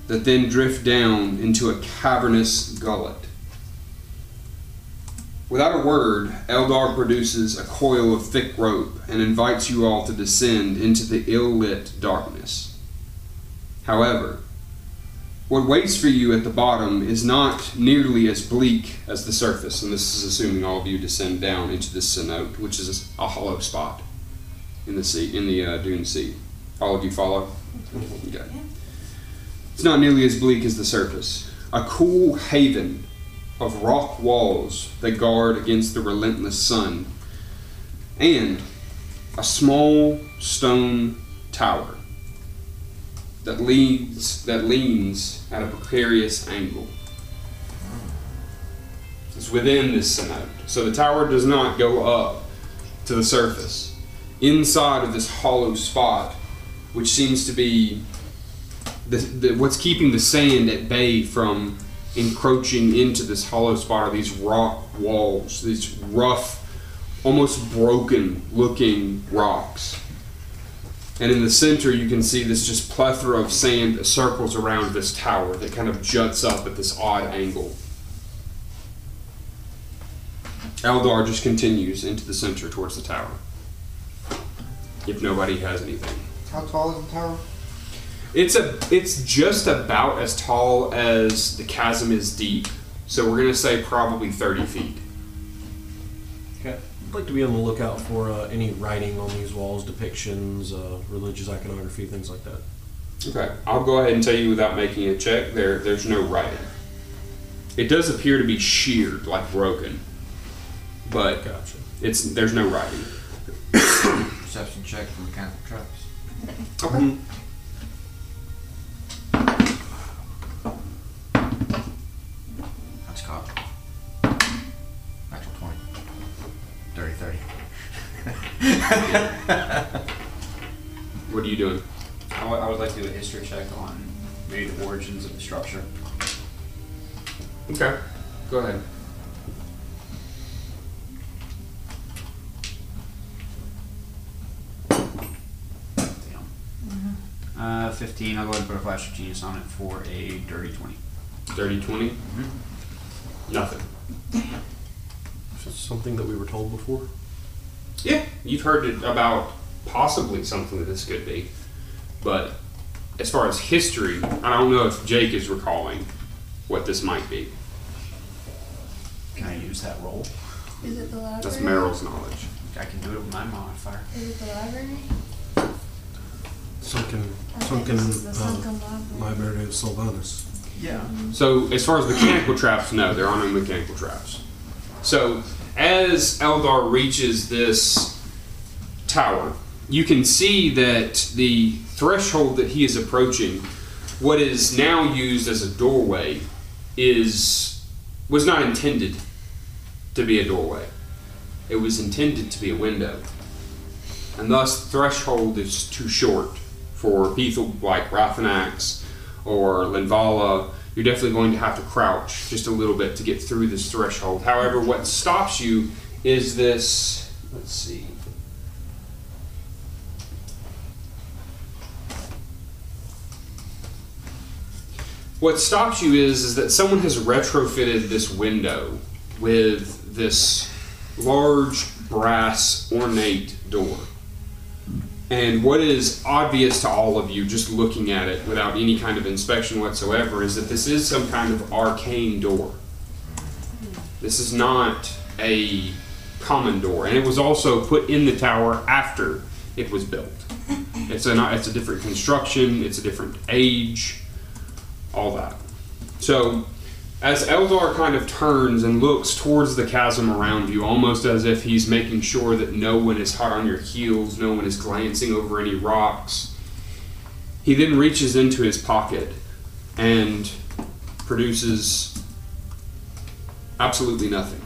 that then drift down into a cavernous gullet. Without a word, Eldar produces a coil of thick rope and invites you all to descend into the ill lit darkness. However, what waits for you at the bottom is not nearly as bleak as the surface, and this is assuming all of you descend down into this cenote, which is a hollow spot in the sea, in the uh, dune sea. All of you follow? Okay. It's not nearly as bleak as the surface. A cool haven of rock walls that guard against the relentless sun, and a small stone tower that leans that leans at a precarious angle. It's within this cenote, so the tower does not go up to the surface. Inside of this hollow spot, which seems to be the, the, what's keeping the sand at bay from encroaching into this hollow spot are these rock walls, these rough, almost broken looking rocks. And in the center, you can see this just plethora of sand that circles around this tower that kind of juts up at this odd angle. Eldar just continues into the center towards the tower. If nobody has anything. How tall is the tower? It's a it's just about as tall as the chasm is deep. So we're gonna say probably thirty feet. Okay. I'd like to be on the lookout for uh, any writing on these walls, depictions, uh, religious iconography, things like that. Okay. I'll go ahead and tell you without making a check, there there's no writing. It does appear to be sheared, like broken. But Gotcha. it's there's no writing. Perception check for mechanical traps. Okay. That's What are you doing? I would- like to do a history check on maybe the origins of the structure. Okay. Go ahead. Damn. Uh, 15. I'll go ahead and put a flash of genius on it for a dirty 20. Dirty 20? Nothing. Is this something that we were told before? Yeah, you've heard it about possibly something that this could be, but as far as history, I don't know if Jake is recalling what this might be. Can I use that roll? Is it the library? That's Meryl's knowledge. I can do it with my modifier. Is it the library? Sunken, I sunken, the uh, sunken library. library of Sylvanus. Yeah. So, as far as mechanical traps, no, there are no mechanical traps. So, as Eldar reaches this tower, you can see that the threshold that he is approaching, what is now used as a doorway, is was not intended to be a doorway. It was intended to be a window. And thus, the threshold is too short for people like Rathanax or Linvala. You're definitely going to have to crouch just a little bit to get through this threshold. However, what stops you is this. Let's see. What stops you is, is that someone has retrofitted this window with this large brass ornate door. And what is obvious to all of you just looking at it without any kind of inspection whatsoever is that this is some kind of arcane door. This is not a common door, and it was also put in the tower after it was built. It's a it's a different construction, it's a different age, all that. So, as Eldar kind of turns and looks towards the chasm around you, almost as if he's making sure that no one is hot on your heels, no one is glancing over any rocks, he then reaches into his pocket and produces absolutely nothing.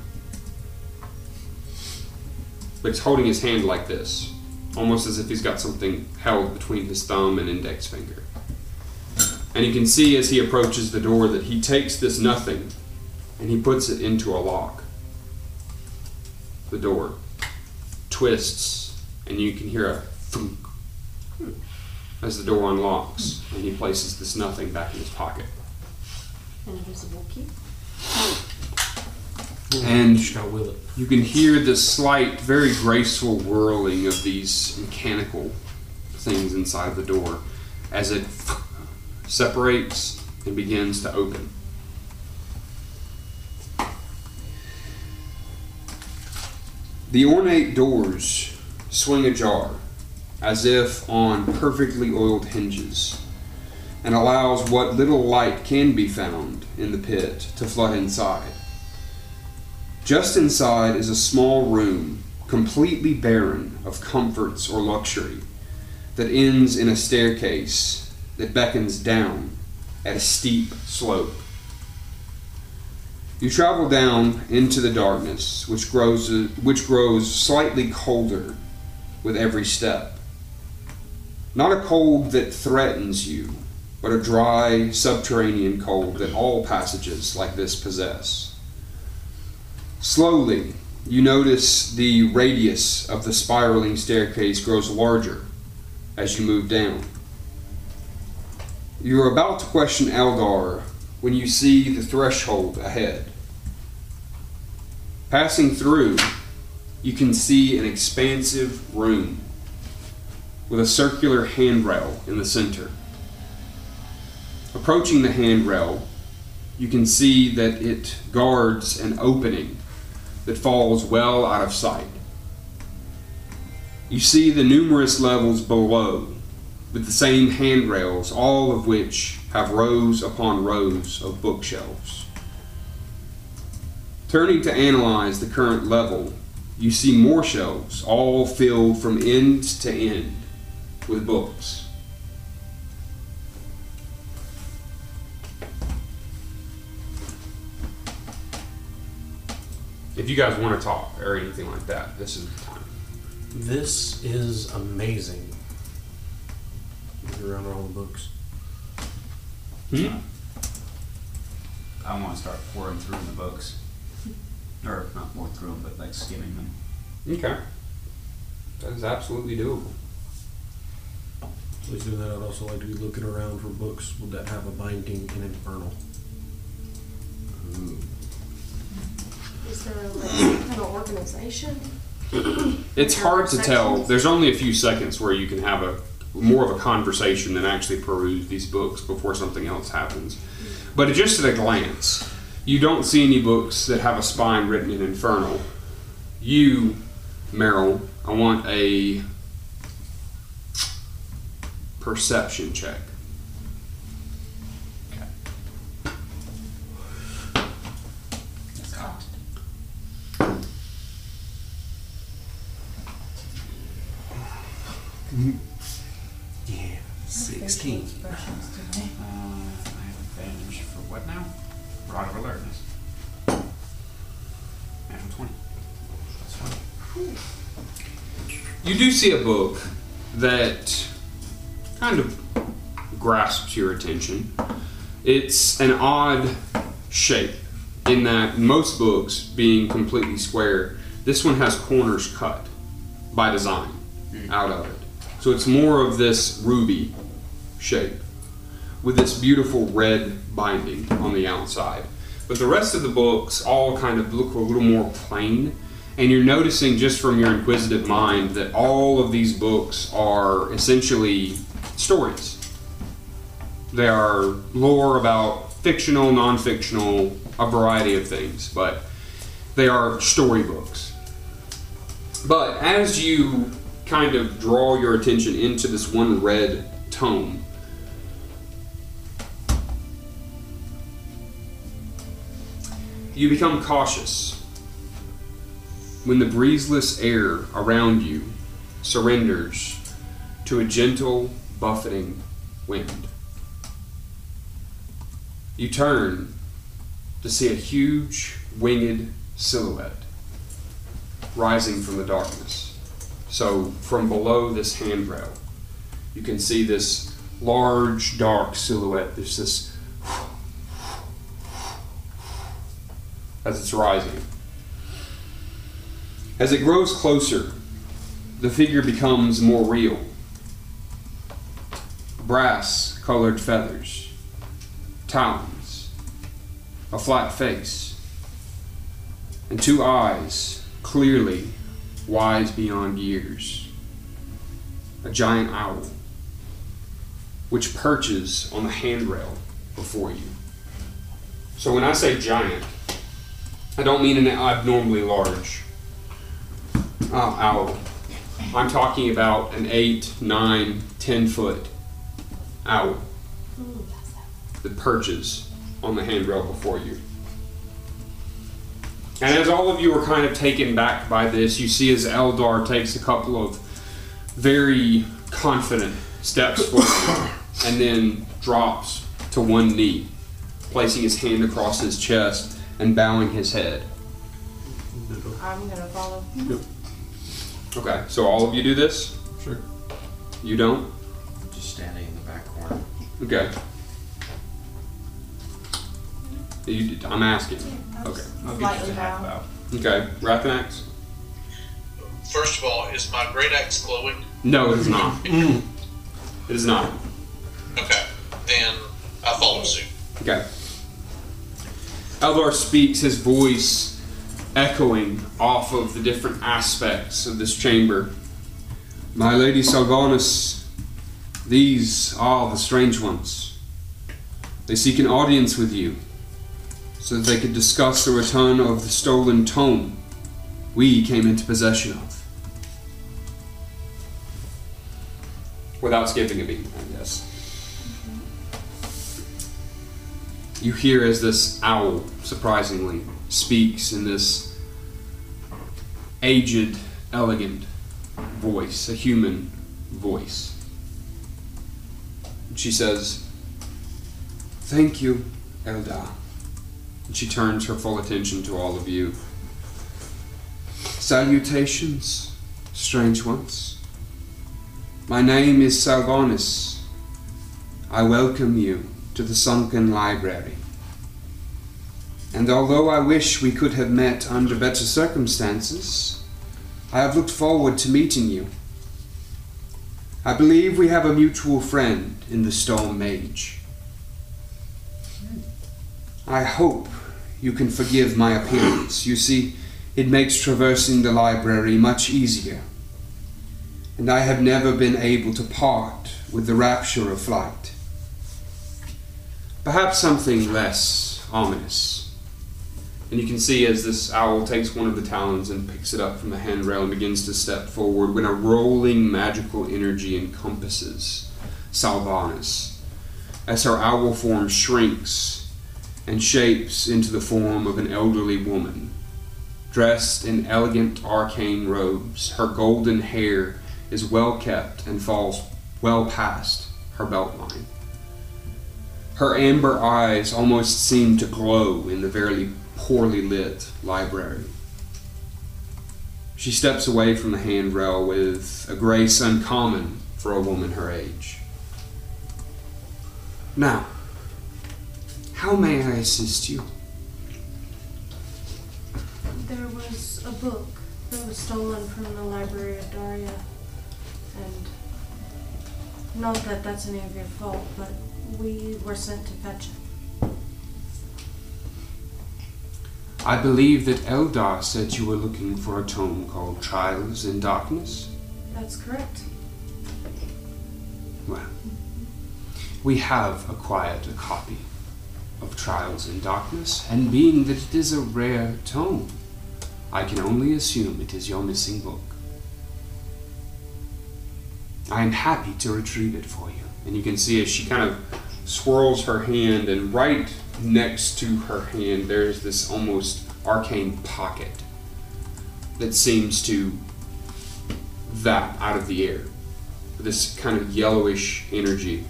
But he's holding his hand like this, almost as if he's got something held between his thumb and index finger. And you can see as he approaches the door that he takes this nothing and he puts it into a lock. The door twists, and you can hear a thunk as the door unlocks, and he places this nothing back in his pocket. Invisible key. And- just gotta will it. You can hear the slight, very graceful whirling of these mechanical things inside the door as it separates and begins to open. The ornate doors swing ajar as if on perfectly oiled hinges and allows what little light can be found in the pit to flood inside. Just inside is a small room, completely barren of comforts or luxury, that ends in a staircase that beckons down at a steep slope. You travel down into the darkness, which grows, which grows slightly colder with every step. Not a cold that threatens you, but a dry, subterranean cold that all passages like this possess. Slowly, you notice the radius of the spiraling staircase grows larger as you move down. You are about to question Eldar when you see the threshold ahead. Passing through, you can see an expansive room with a circular handrail in the center. Approaching the handrail, you can see that it guards an opening that falls well out of sight. You see the numerous levels below with the same handrails, all of which have rows upon rows of bookshelves. Turning to analyze the current level, you see more shelves, all filled from end to end with books. If you guys want to talk or anything like that, this is the time. This is amazing. Look around all the books. Hmm? I want to start pouring through the books. Or not pouring through them, but like skimming them. Okay. That is absolutely doable. Please do that. I'd also like to be looking around for books that have a binding in Infernal. Is there like an organization? It's hard to tell. There's only a few seconds where you can have a more of a conversation than actually peruse these books before something else happens. But just at a glance, you don't see any books that have a spine written in Infernal. You, Meryl, I want a perception check. That's cocked. Yeah. Facial expressions today. Uh, I have advantage for what now? Rod of alertness. Natural 20. You do see a book that kind of grasps your attention. It's an odd shape in that most books being completely square, this one has corners cut by design hmm. out of it. So it's more of this ruby shape with this beautiful red binding on the outside. But the rest of the books all kind of look a little more plain. And you're noticing just from your inquisitive mind that all of these books are essentially stories. They are lore about fictional, non fictional, a variety of things, but they are storybooks. But as you kind of draw your attention into this one red tome, you become cautious when the breezeless air around you surrenders to a gentle, buffeting wind. You turn to see a huge, winged silhouette rising from the darkness. So, from below this handrail, you can see this large, dark silhouette. There's this as it's rising. As it grows closer, the figure becomes more real. Brass colored feathers, talons, a flat face, and two eyes clearly wise beyond years. A giant owl, which perches on the handrail before you. So when I say giant, I don't mean an abnormally large uh, owl. I'm talking about an 8, 9, 10 foot owl that perches on the handrail before you. And as all of you are kind of taken back by this, you see as Eldar takes a couple of very confident steps forward and then drops to one knee, placing his hand across his chest and bowing his head. I'm gonna follow. Okay, so all of you do this? Sure. You don't? I'm just standing in the back corner. Okay. You, I'm asking. Okay. I'll give Lightly you half bow. bow. Okay. Rathanax? First of all, is my great axe glowing? No, it is not. It is not. Okay, then I follow suit. Okay. Eldar speaks, his voice echoing off of the different aspects of this chamber. My lady Salvanus, these are the strange ones. They seek an audience with you so that they could discuss the return of the stolen tome we came into possession of. Without skipping a beat, I guess. You hear as this owl, surprisingly, speaks in this aged, elegant voice, a human voice. She says, Thank you, Eldar. And she turns her full attention to all of you. Salutations, strange ones. My name is Salgonis. I welcome you to the sunken library. And although I wish we could have met under better circumstances, I have looked forward to meeting you. I believe we have a mutual friend in the Storm Mage. I hope you can forgive my appearance. You see, it makes traversing the library much easier. And I have never been able to part with the rapture of flight. Perhaps something less ominous. And you can see as this owl takes one of the talons and picks it up from the handrail and begins to step forward when a rolling magical energy encompasses Salvanus as her owl form shrinks and shapes into the form of an elderly woman. Dressed in elegant arcane robes, her golden hair is well kept and falls well past her belt line. Her amber eyes almost seem to glow in the very poorly lit library. She steps away from the handrail with a grace uncommon for a woman her age. Now, how may I assist you? There was a book that was stolen from the Library of Daria, and not that that's any of your fault, but we were sent to fetch it. I believe that Eldar said you were looking for a tome called Trials in Darkness. That's correct. Well, we have acquired a copy of Trials in Darkness, and being that it is a rare tome, I can only assume it is your missing book. I am happy to retrieve it for you. And you can see as she kind of swirls her hand, and right next to her hand, there's this almost arcane pocket that seems to vap out of the air. This kind of yellowish energy.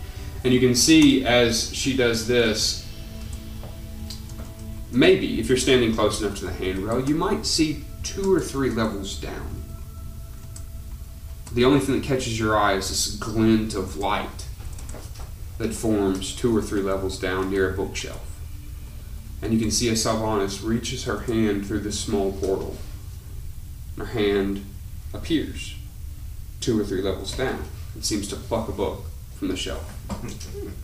And you can see as she does this, maybe if you're standing close enough to the handrail, you might see two or three levels down. The only thing that catches your eye is this glint of light that forms two or three levels down near a bookshelf. And you can see as Salvanis reaches her hand through this small portal. Her hand appears two or three levels down and seems to pluck a book from the shelf.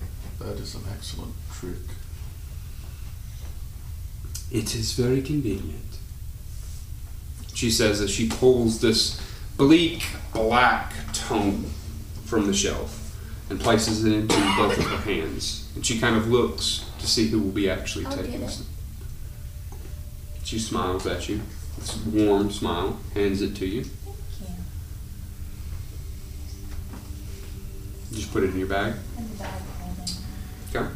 That is an excellent trick. It is very convenient. She says as she pulls this bleak black tome from the shelf and places it into both of her hands. And she kind of looks to see who will be actually I'll taking get it. this. She smiles at you. This warm smile, hands it to you. Thank you. You just put it in your bag. And the bag holding. Okay.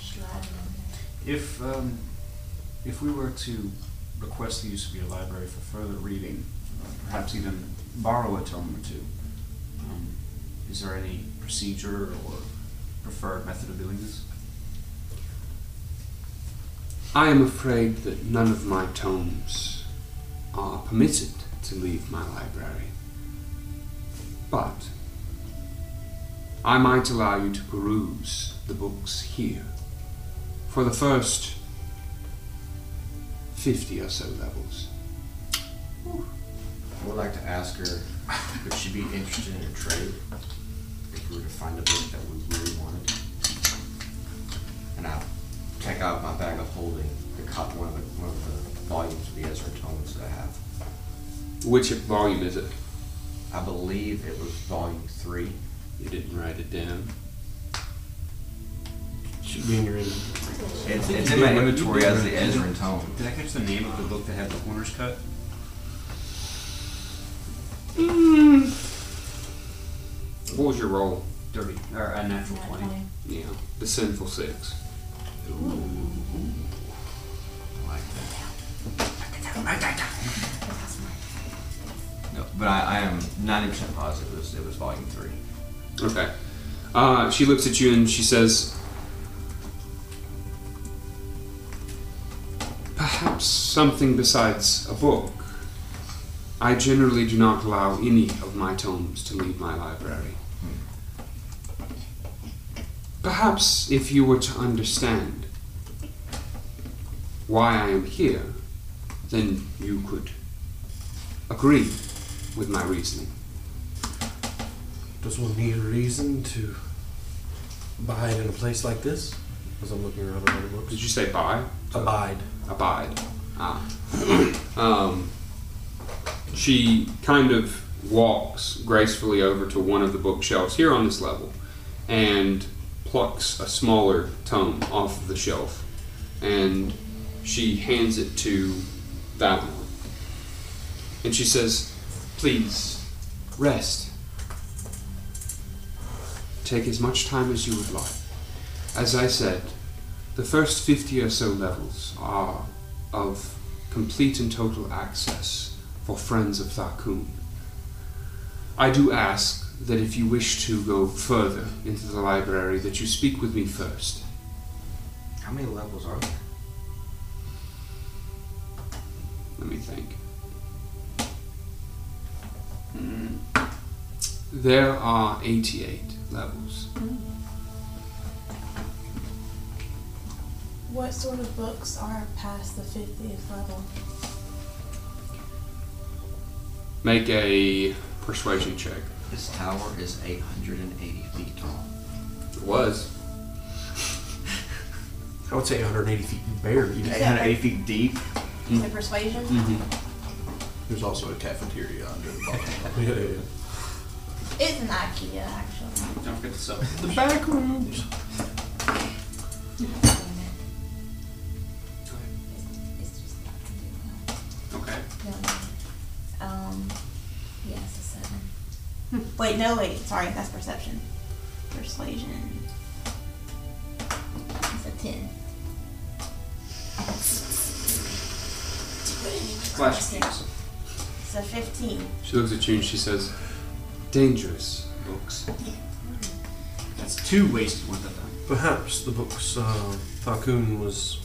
Slide it If um, if we were to request the use of your library for further reading, perhaps even borrow a tome or two, um, is there any procedure or preferred method of doing this? I am afraid that none of my tomes are permitted to leave my library. But I might allow you to peruse the books here for the first 50 or so levels. I would like to ask her, would she'd be interested in a trade if we were to find a book that we really wanted? And I'll take out my bag of holding the cop, one of the, one of the volumes of the Ezra tomes that I have. Which volume is it? I believe it was volume three. You didn't write it down. Should be in your inventory. It's, it's in my inventory as the Ezra tome. Did I catch the name of the book that had the corners cut? What was your roll? Dirty or a natural twenty. 20. Yeah, the sinful six. No, but I, I am ninety percent positive it was, it was volume three. Okay. Uh, she looks at you and she says, Perhaps something besides a book. I generally do not allow any of my tomes to leave my library. Perhaps if you were to understand why I am here, then you could agree with my reasoning. Does one need a reason to abide in a place like this? As I'm looking around at other books. Did you say buy? Abide. Abide. Ah. um, she kind of walks gracefully over to one of the bookshelves here on this level and plucks a smaller tome off of the shelf and she hands it to one. And she says, Please, rest. Take as much time as you would like. As I said, the first 50 or so levels are of complete and total access for friends of Tharkun. I do ask that if you wish to go further into the library, that you speak with me first. How many levels are there? Let me think. Hmm. There are 88 levels. What sort of books are past the 50th level? Make a persuasion check. This tower is 880 feet tall. It was. I would say 180 feet bare. buried. 880 feet deep. The persuasion? Mm-hmm. There's also a cafeteria under the bottom. Yeah, yeah, yeah. It's an IKEA, actually. Don't forget the sub. the back rooms. Wait, no, wait, sorry, that's perception. Persuasion. It's a ten. Flash keys. It's a fifteen. She looks at you and she says, Dangerous books. That's two wasted ones at time. Perhaps the books uh, Tharkun was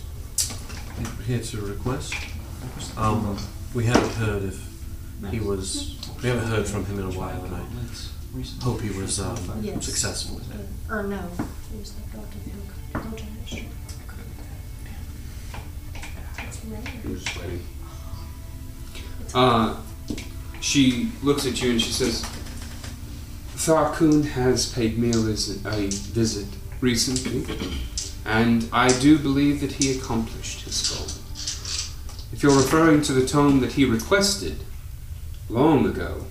here to request. Um, we haven't heard if he was. We haven't heard from him in a while, and I hope he was um, Yes. successful. Or no, it was the Doctor Who Culture History. It's. I'm just waiting. Uh, she looks at you and she says, Tharkun has paid me a, vis- a visit recently, and I do believe that he accomplished his goal. If you're referring to the tome that he requested long ago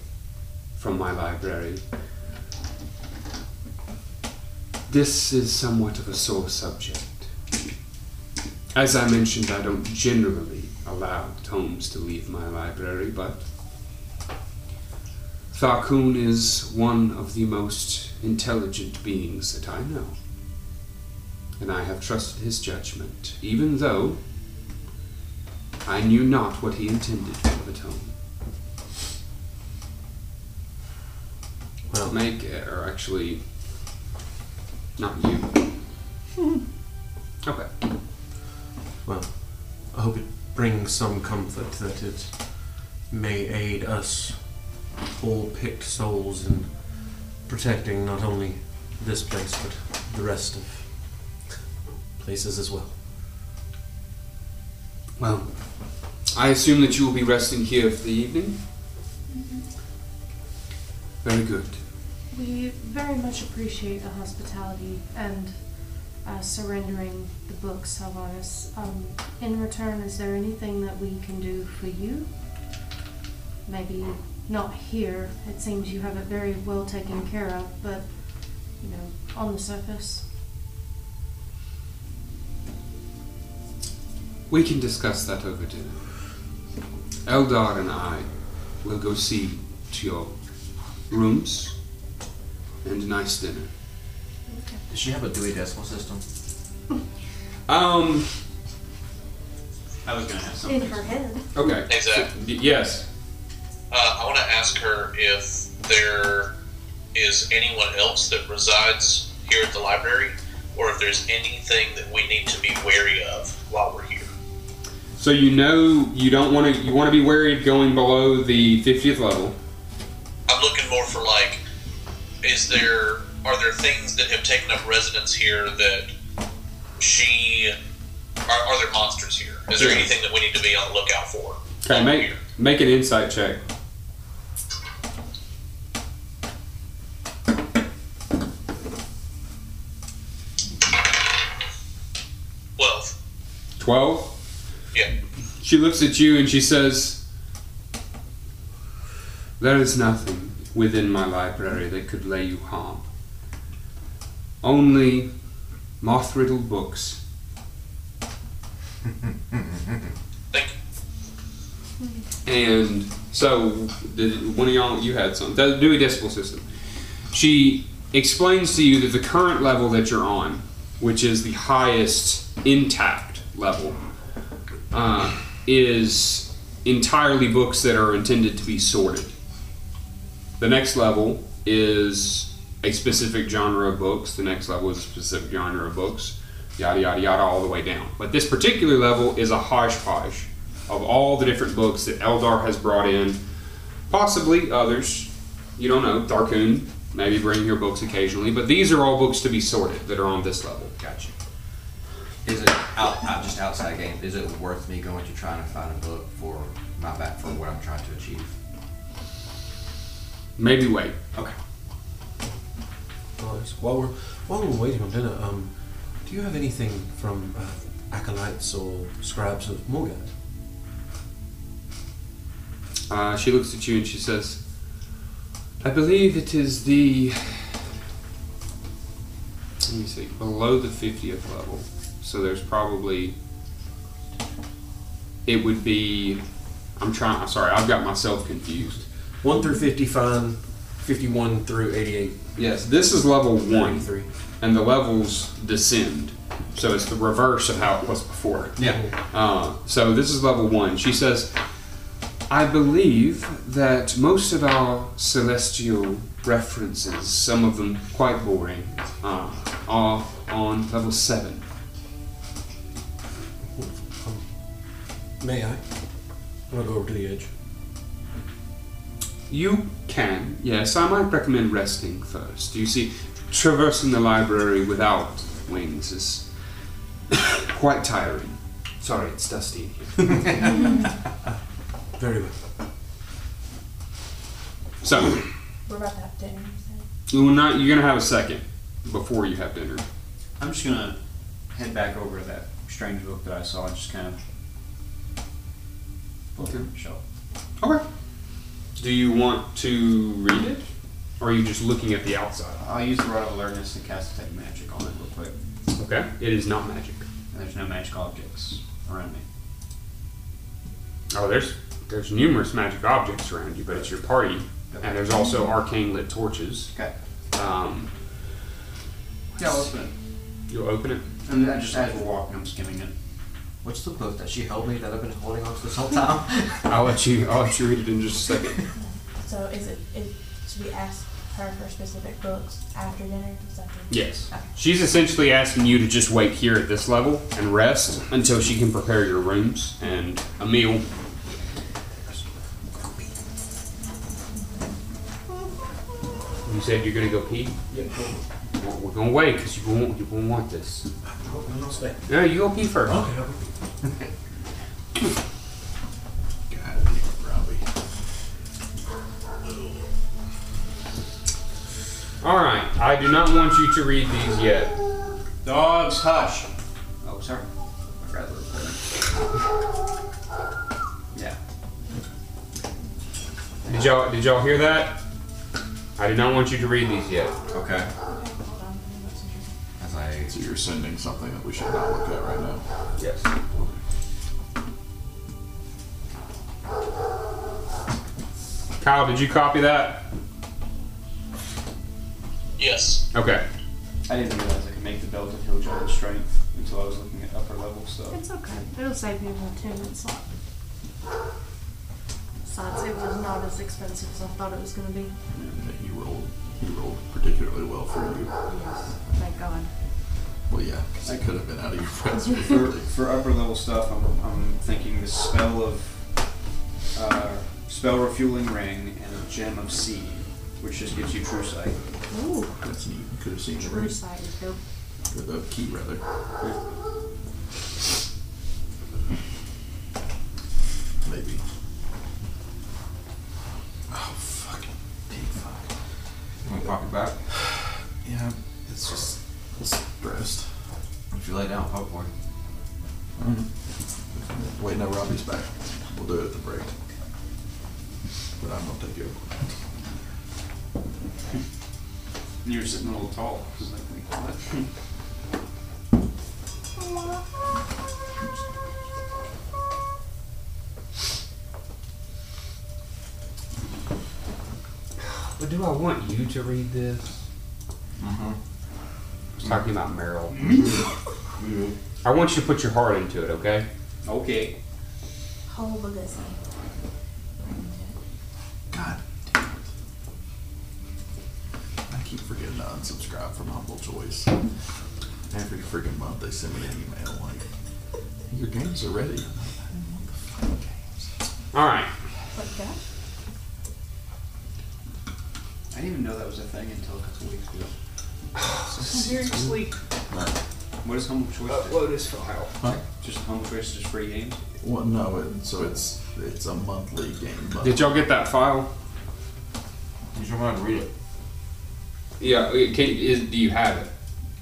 from my library, this is somewhat of a sore subject. As I mentioned, I don't generally allow tomes to leave my library, but Tharkun is one of the most intelligent beings that I know. And I have trusted his judgment, even though I knew not what he intended for the tome. Well, Make, it uh, or actually, not you. Okay. well, I hope it brings some comfort that it may aid us all picked souls in protecting not only this place but the rest of places as well. Well, I assume that you will be resting here for the evening? Mm-hmm. Very good. We very much appreciate the hospitality and uh, surrendering the books, Sylvanas. Um, in return, is there anything that we can do for you? Maybe not here. It seems you have it very well taken care of, but you know, on the surface. We can discuss that over dinner. Eldar and I will go see to your rooms and a nice dinner. Does she have a Dewey Decimal System? Um, I was gonna have something. In her head. okay. Exactly. Y- yes. Uh, I want to ask her if there is anyone else that resides here at the library, or if there's anything that we need to be wary of while we're here. So you know you don't want to. You want to be wary of going below the fiftieth level. More for like, is there are there things that have taken up residence here that she are, are there monsters here? Is there anything that we need to be on the lookout for? Okay, make make an insight check. Twelve. Twelve. Yeah. She looks at you and she says, There is nothing within my library that could lay you harm. Only moth riddled books. Thank you. And so, one of y'all, you had some. The Dewey Decimal System. She explains to you that the current level that you're on, which is the highest intact level, uh, is entirely books that are intended to be sorted. The next level is a specific genre of books. The next level is a specific genre of books. Yada yada yada, all the way down. But this particular level is a hodgepodge of all the different books that Eldar has brought in. Possibly others. You don't know. Darkoon maybe bring your books occasionally, but these are all books to be sorted that are on this level. Gotcha. Is it out, out just outside game? Is it worth me going to trying to find a book for my back for what I'm trying to achieve? Maybe wait. Okay. Nice. While we're while we're waiting on dinner, um, do you have anything from uh, acolytes or scribes of Morgat? Uh, she looks at you and she says, I believe it is the. Let me see, below the 50th level. So there's probably. It would be. I'm trying. I'm sorry, I've got myself confused. One through fifty, fine. Fifty-one through eighty-eight. Yes, this is level one, Ninety-three. and the levels descend. So it's the reverse of how it was before. Yeah. Uh, so this is level one. She says, I believe that most of our celestial references, some of them quite boring, uh, are on level seven. May I? I'll go over to the edge. You can, yes. I might recommend resting first. You see, traversing the library without wings is quite tiring. Sorry, it's dusty in here. Very well. So, We're about to have dinner. you said? Not, you're going to have a second before you have dinner. I'm just gonna head back over to that strange book that I saw and just kind of look Okay. at the shelf. Okay. Do you want to read it? Or are you just looking at the outside? I'll use the rod of alertness and cast detect magic on it real quick. Okay. It is not magic. And there's no magical objects around me. Oh, there's there's numerous magic objects around you, but it's your party, and there's also arcane lit torches. Okay. Um, Yeah, I'll open it. you'll open it. And then just as we're walking, I'm skimming it. What's the book that she held me that I've been holding on to this whole time? I'll let you. I'll let you read it in just a second. So is it, is, should we ask her for specific books after dinner? Is that the- Yes. Okay. She's essentially asking you to just wait here at this level and rest until she can prepare your rooms and a meal. You said you're gonna go pee. Yeah, go. Well, we're gonna wait because you won't. You won't want this. No, no, stay. No, you go pee first. Okay. I'll. God damn it, Robbie. All right. I do not want you to read these yet. Dogs, hush. Oh, sorry. I forgot the recording. Yeah. Did y'all did y'all hear that? I do not want you to read these yet. okay. As I So you're sending something that we should not look at right now. Yes. Kyle, did you copy that? Yes. Okay. I didn't realize I could make the belt of hill giant strength until I was looking at upper level stuff. It's okay. It'll save you a ten minute slot. Besides, it was not as expensive as I thought it was gonna be. And he rolled. He rolled particularly well for you. Yes. Thank God. Well, yeah, because it could have been out of your presence. For, for upper level stuff, I'm, I'm thinking the spell of uh, spell refueling ring and a gem of seed, which just gives you true sight. Ooh, That's neat. You could have seen the true ring. sight is dope. Or the key, rather. Sitting a little tall. But do I want you to read this? Mm-hmm. I was talking about Meryl. I want you to put your heart into it, okay? Okay. Whole Bagussi. God damn it. I keep forgetting to unsubscribe from Humble Choice. Every freaking month they send me an email like, your games are ready. I'm like, I didn't want the fucking games. All right. What that? I didn't even know that was a thing until a couple weeks ago. Seriously. What does Humble Choice do? Upload this file. Huh? Just Humble Choice is just free games? Well, no, it, so it's it's a monthly game. But Did y'all get that file? Did you should want to read it. Yeah. it Can, is, do you have it?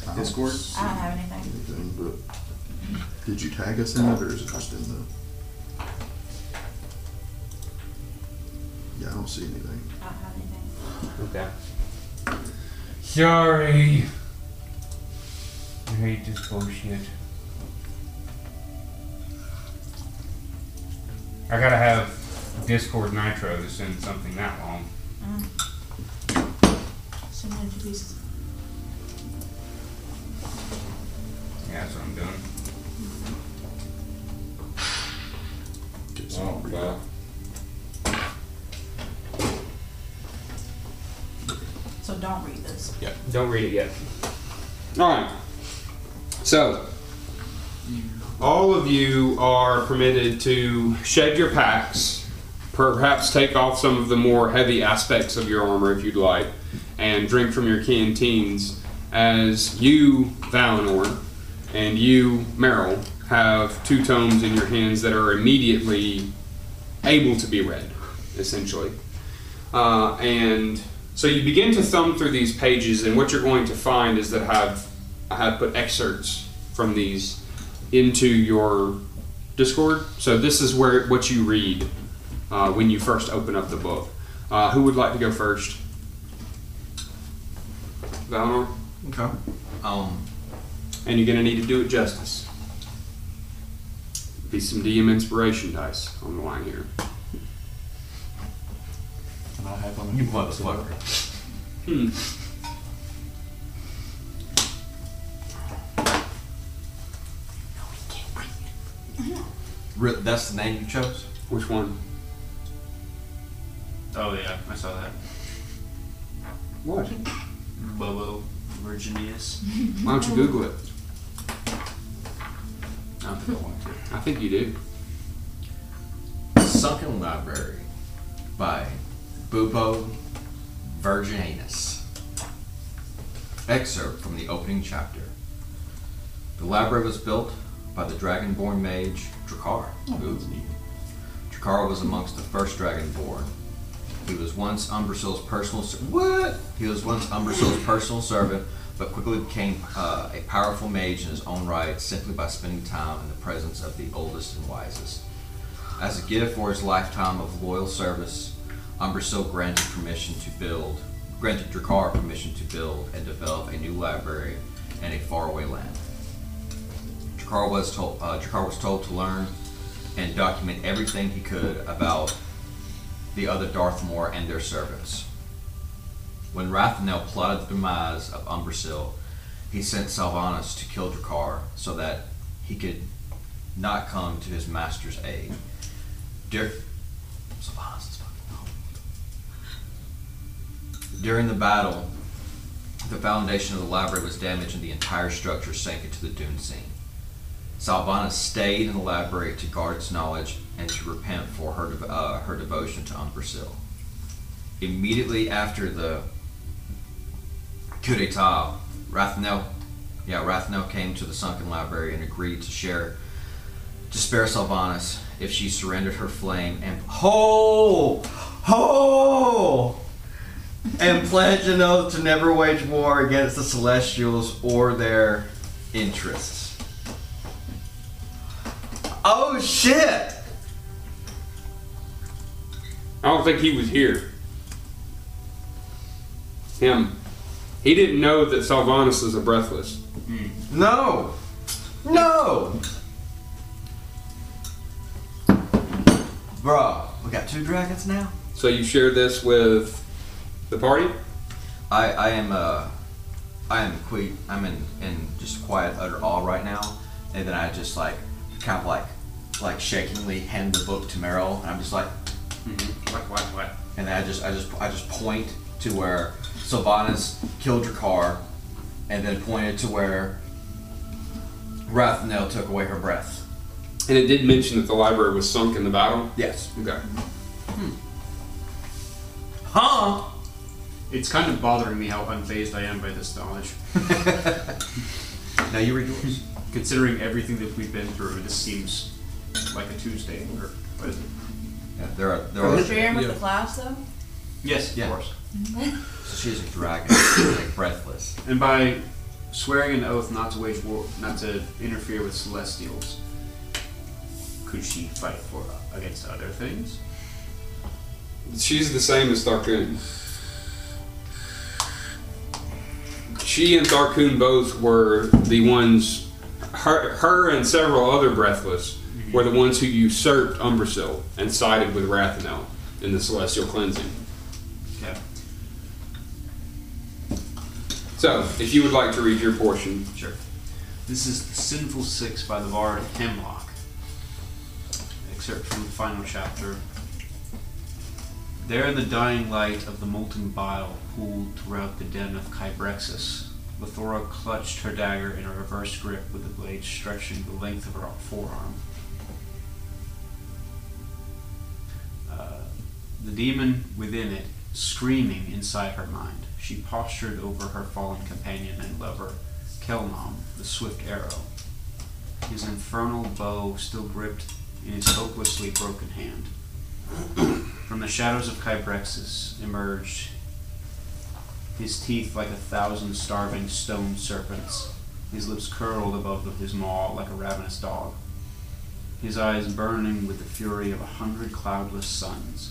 I don't Discord? see I don't have anything. anything, but did you tag us in it or is it just in the? Yeah, I don't see anything. I don't have anything. Okay. Sorry. I hate this bullshit. I gotta have Discord Nitro to send something that long. Send it to pieces. Yeah, that's what I'm doing. Get some oh, read it. So don't read this. Yeah. Don't read it yet. All right. So, all of you are permitted to shed your packs, perhaps take off some of the more heavy aspects of your armor if you'd like, and drink from your canteens. As you, Valanor, and you, Meryl, have two tomes in your hands that are immediately able to be read, essentially. Uh, and so you begin to thumb through these pages, and what you're going to find is that I have I have put excerpts from these into your Discord. So this is where what you read uh, when you first open up the book. Uh, who would like to go first? Valanor, Okay. Um, and you're going to need to do it justice. Be some DM inspiration dice on the line here. Can I have one? you motherfucker. Hmm. Re- That's the name you chose? Which one? Oh yeah, I saw that. What? Bobo Virginius. Why don't you Google it? I don't think I want to. I think you do. Sunken Library by Bubo Virginianus. Excerpt from the opening chapter. The library was built by the dragonborn mage Drakar. Oh, Ooh. Drakar was amongst the first dragonborn. He was once Umbrasil's personal what? He was once Umbrasil's personal servant, but quickly became uh, a powerful mage in his own right simply by spending time in the presence of the oldest and wisest. As a gift for his lifetime of loyal service, Umbrasil granted permission to build, granted Drakkar permission to build and develop a new library in a faraway land. Drakkar was told, uh, Drakar was told to learn and document everything he could about the other Darthmore and their servants. When Rathanel plotted the demise of Umbrasil, he sent Salvanus to kill Drakar so that he could not come to his master's aid. Dur-. During the battle, The foundation of the library was damaged and the entire structure sank into the dune sea. Salvana stayed in the library to guard its knowledge and to repent for her, dev- uh, her devotion to Umbrasil. Immediately after the coup d'etat, Rathnel, yeah, Rathnel came to the sunken library and agreed to share, to spare if she surrendered her flame and ho, ho, and pledged an oath to never wage war against the Celestials or their interests. Oh shit! I don't think he was here. Him. He didn't know that Salvanus is a breathless. No! No! Bro, we got two dragons now? So you share this with the party? I, I am uh I am que I'm in, in just quiet utter awe right now. And then I just like kind of like like shakingly hand the book to Meryl and I'm just like Mm-hmm. What, what, what? and then I just I just I just point to where Sylvanas killed Drakar and then pointed to where Rathnel took away her breath. And it did mention that the library was sunk in the battle. Yes. Okay. Hmm. Huh? It's kind of bothering me how unfazed I am by this knowledge. now you read yours. Considering everything that we've been through, this seems like a Tuesday. Or what is it? Yeah, there are there Are are you sharing with Yeah. the class though? Yes, Yeah. of course. so she's a dragon, like breathless. And by swearing an oath not to wage war, not to interfere with Celestials, could she fight for against other things? She's the same as Tharkun. She and Tharkun both were the ones. Her, her and several other breathless were the ones who usurped Umbrasil and sided with Rathanel in the celestial cleansing. Okay. So, if you would like to read your portion, Sure. This is The Sinful Six by the Bard Hemlock. Excerpt from the final chapter. There in the dying light of the molten bile pooled throughout the den of Kybrexis, Lithora clutched her dagger in a reverse grip with the blade stretching the length of her forearm. The demon within it screaming inside her mind. She postured over her fallen companion and lover, Kelnom, the swift arrow. His infernal bow still gripped in his hopelessly broken hand. From the shadows of Kybrexis emerged his teeth like a thousand starving stone serpents, his lips curled above his maw like a ravenous dog, his eyes burning with the fury of a hundred cloudless suns.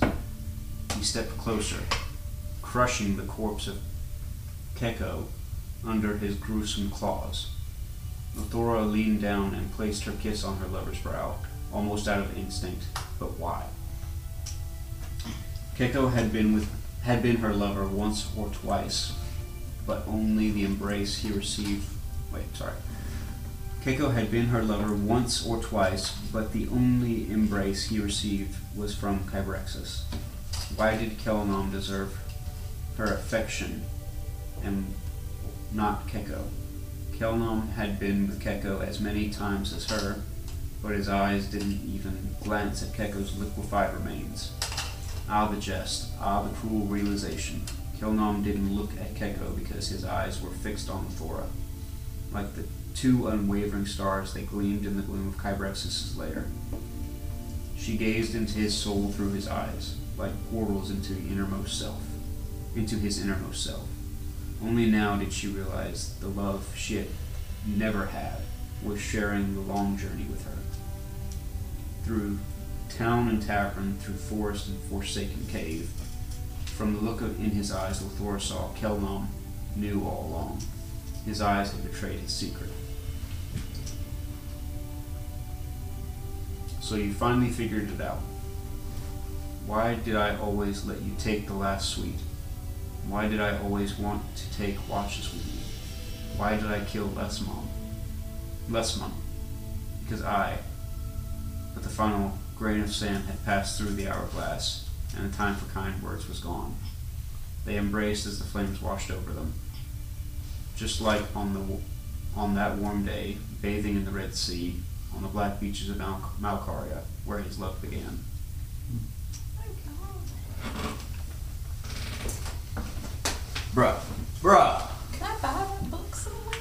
He stepped closer, crushing the corpse of Keko under his gruesome claws. Lothora leaned down and placed her kiss on her lover's brow, almost out of instinct, but why? Keko had been with had been her lover once or twice, but only the embrace he received wait, sorry. Keiko had been her lover once or twice, but the only embrace he received was from Kybrexis. Why did Kelnom deserve her affection and not Keko? Kelnom had been with Keko as many times as her, but his eyes didn't even glance at Keko's liquefied remains. Ah, the jest. Ah, the cruel realization. Kelnom didn't look at Keko because his eyes were fixed on the Thora. Like the two unwavering stars, they gleamed in the gloom of Kybrexis' lair. She gazed into his soul through his eyes, like portals into the innermost self, into his innermost self. Only now did she realize the love she had never had was sharing the long journey with her. Through town and tavern, through forest and forsaken cave. From the look in his eyes, Lothor saw Kelnom knew all along. His eyes had betrayed his secret. So you finally figured it out. Why did I always let you take the last sweet? Why did I always want to take watches with you? Why did I kill Lesmon? Lesmon. Because I, but the final grain of sand had passed through the hourglass, and the time for kind words was gone. They embraced as the flames washed over them. just like on the on that warm day, bathing in the Red Sea on the black beaches of Mal- Malkaria, where his love began. Bruh. Bruh. Can I buy that book somewhere?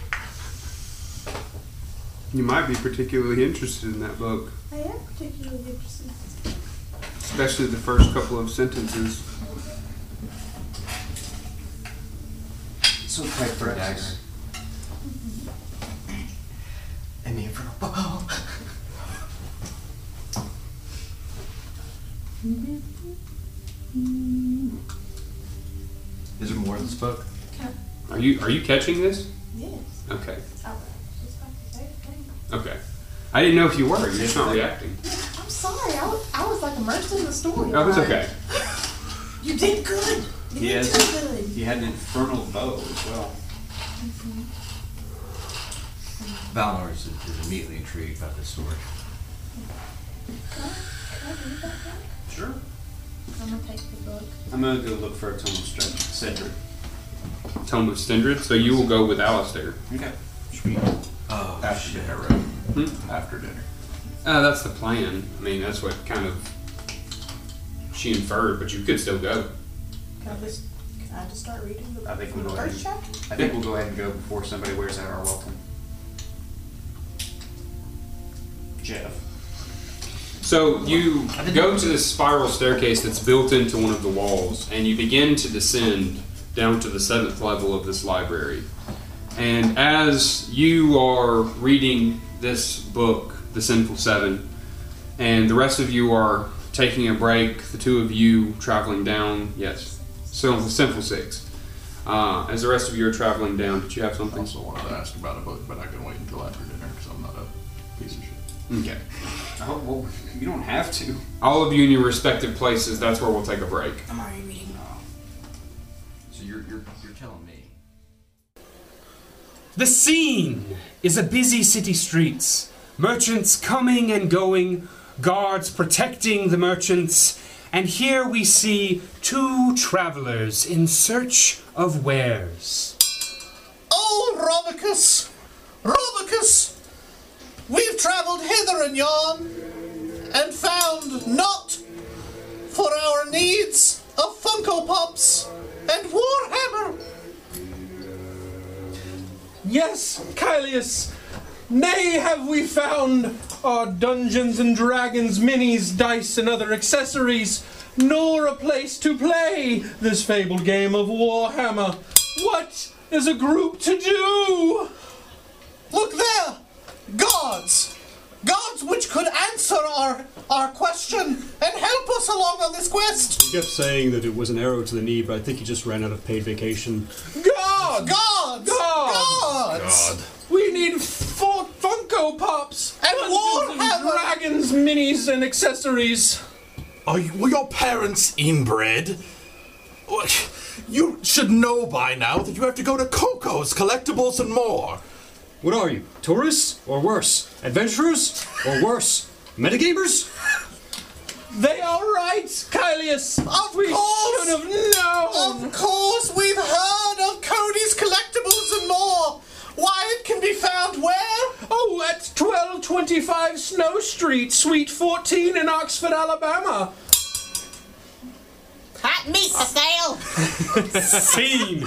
You might be particularly interested in that book, I am particularly interested. especially the first couple of sentences. So tight for a dagger. Mm-hmm. And the infernal bow. Mm. Is there more in this book? Can Are you are you catching this? yes. Okay. I was just about to say the thing. Okay. I didn't know if you were. You're just not reacting. I'm sorry. I was, I was like immersed in the story. Oh, it's okay. You did good. You did Yes. too good. He had an infernal bow as well. Mm-hmm. Valor is, is immediately intrigued by this sword. Can I, can I read that book? Sure. I'm gonna take the book. I'm gonna go look for a Tome of Strength. Cedric. Tome of Stendred. So you will go with Allistaire. Okay. Oh, After dinner, right? Hmm? After dinner. Uh, that's the plan. I mean, that's what kind of she inferred, but you could still go. Can I just can I just start reading the, I think we'll the go first ahead. chapter? I think we'll go ahead and go before somebody wears out our welcome. Jeff. So you go to this spiral staircase that's built into one of the walls, and you begin to descend down to the seventh level of this library. And as you are reading this book, The Sinful Seven, and the rest of you are taking a break, the two of you traveling down, yes, so the Sinful Six. Uh, as the rest of you are traveling down, did you have something? I also wanted to ask about a book, but I can wait until after dinner because I'm not a piece of shit. Okay. Oh, well, you don't have to. All of you in your respective places, that's where we'll take a break. I'm already reading. So you're, you're, you're telling me. The scene is a busy city streets. Merchants coming and going, guards protecting the merchants, and here we see two travelers in search of wares. Oh, Robicus! Robicus! We've travelled hither and yon and found not for our needs of Funko Pops and Warhammer. Yes, Kylius. Nay, have we found our Dungeons and Dragons minis, dice, and other accessories, nor a place to play this fabled game of Warhammer. What is a group to do? Look there! Gods! Gods which could answer our, our question and help us along on this quest! He kept saying that it was an arrow to the knee, but I think he just ran out of paid vacation. God! Gods! God! Gods! We need four Funko Pops And Dungeons Warhammer! Dragons minis and accessories. Are you, were your parents inbred? You should know by now that you have to go to Coco's, collectibles, and more. What are you? Tourists? Or worse? Adventurers? Or worse? Metagamers? They are right, Kylius. Of we course! should have known. Of course, we've heard of Cody's collectibles and more! Why, it can be found where? Oh, at 1225 Snow Street, Suite 14 in Oxford, Alabama. Hot meat for sale. Scene!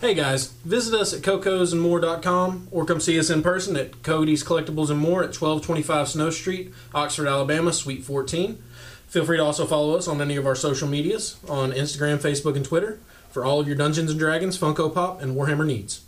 Hey guys, visit us at cocosandmore.com or come see us in person at Cody's Collectibles and More at 1225 Snow Street, Oxford, Alabama, Suite 14. Feel free to also follow us on any of our social medias on Instagram, Facebook, and Twitter for all of your Dungeons and Dragons, Funko Pop, and Warhammer needs.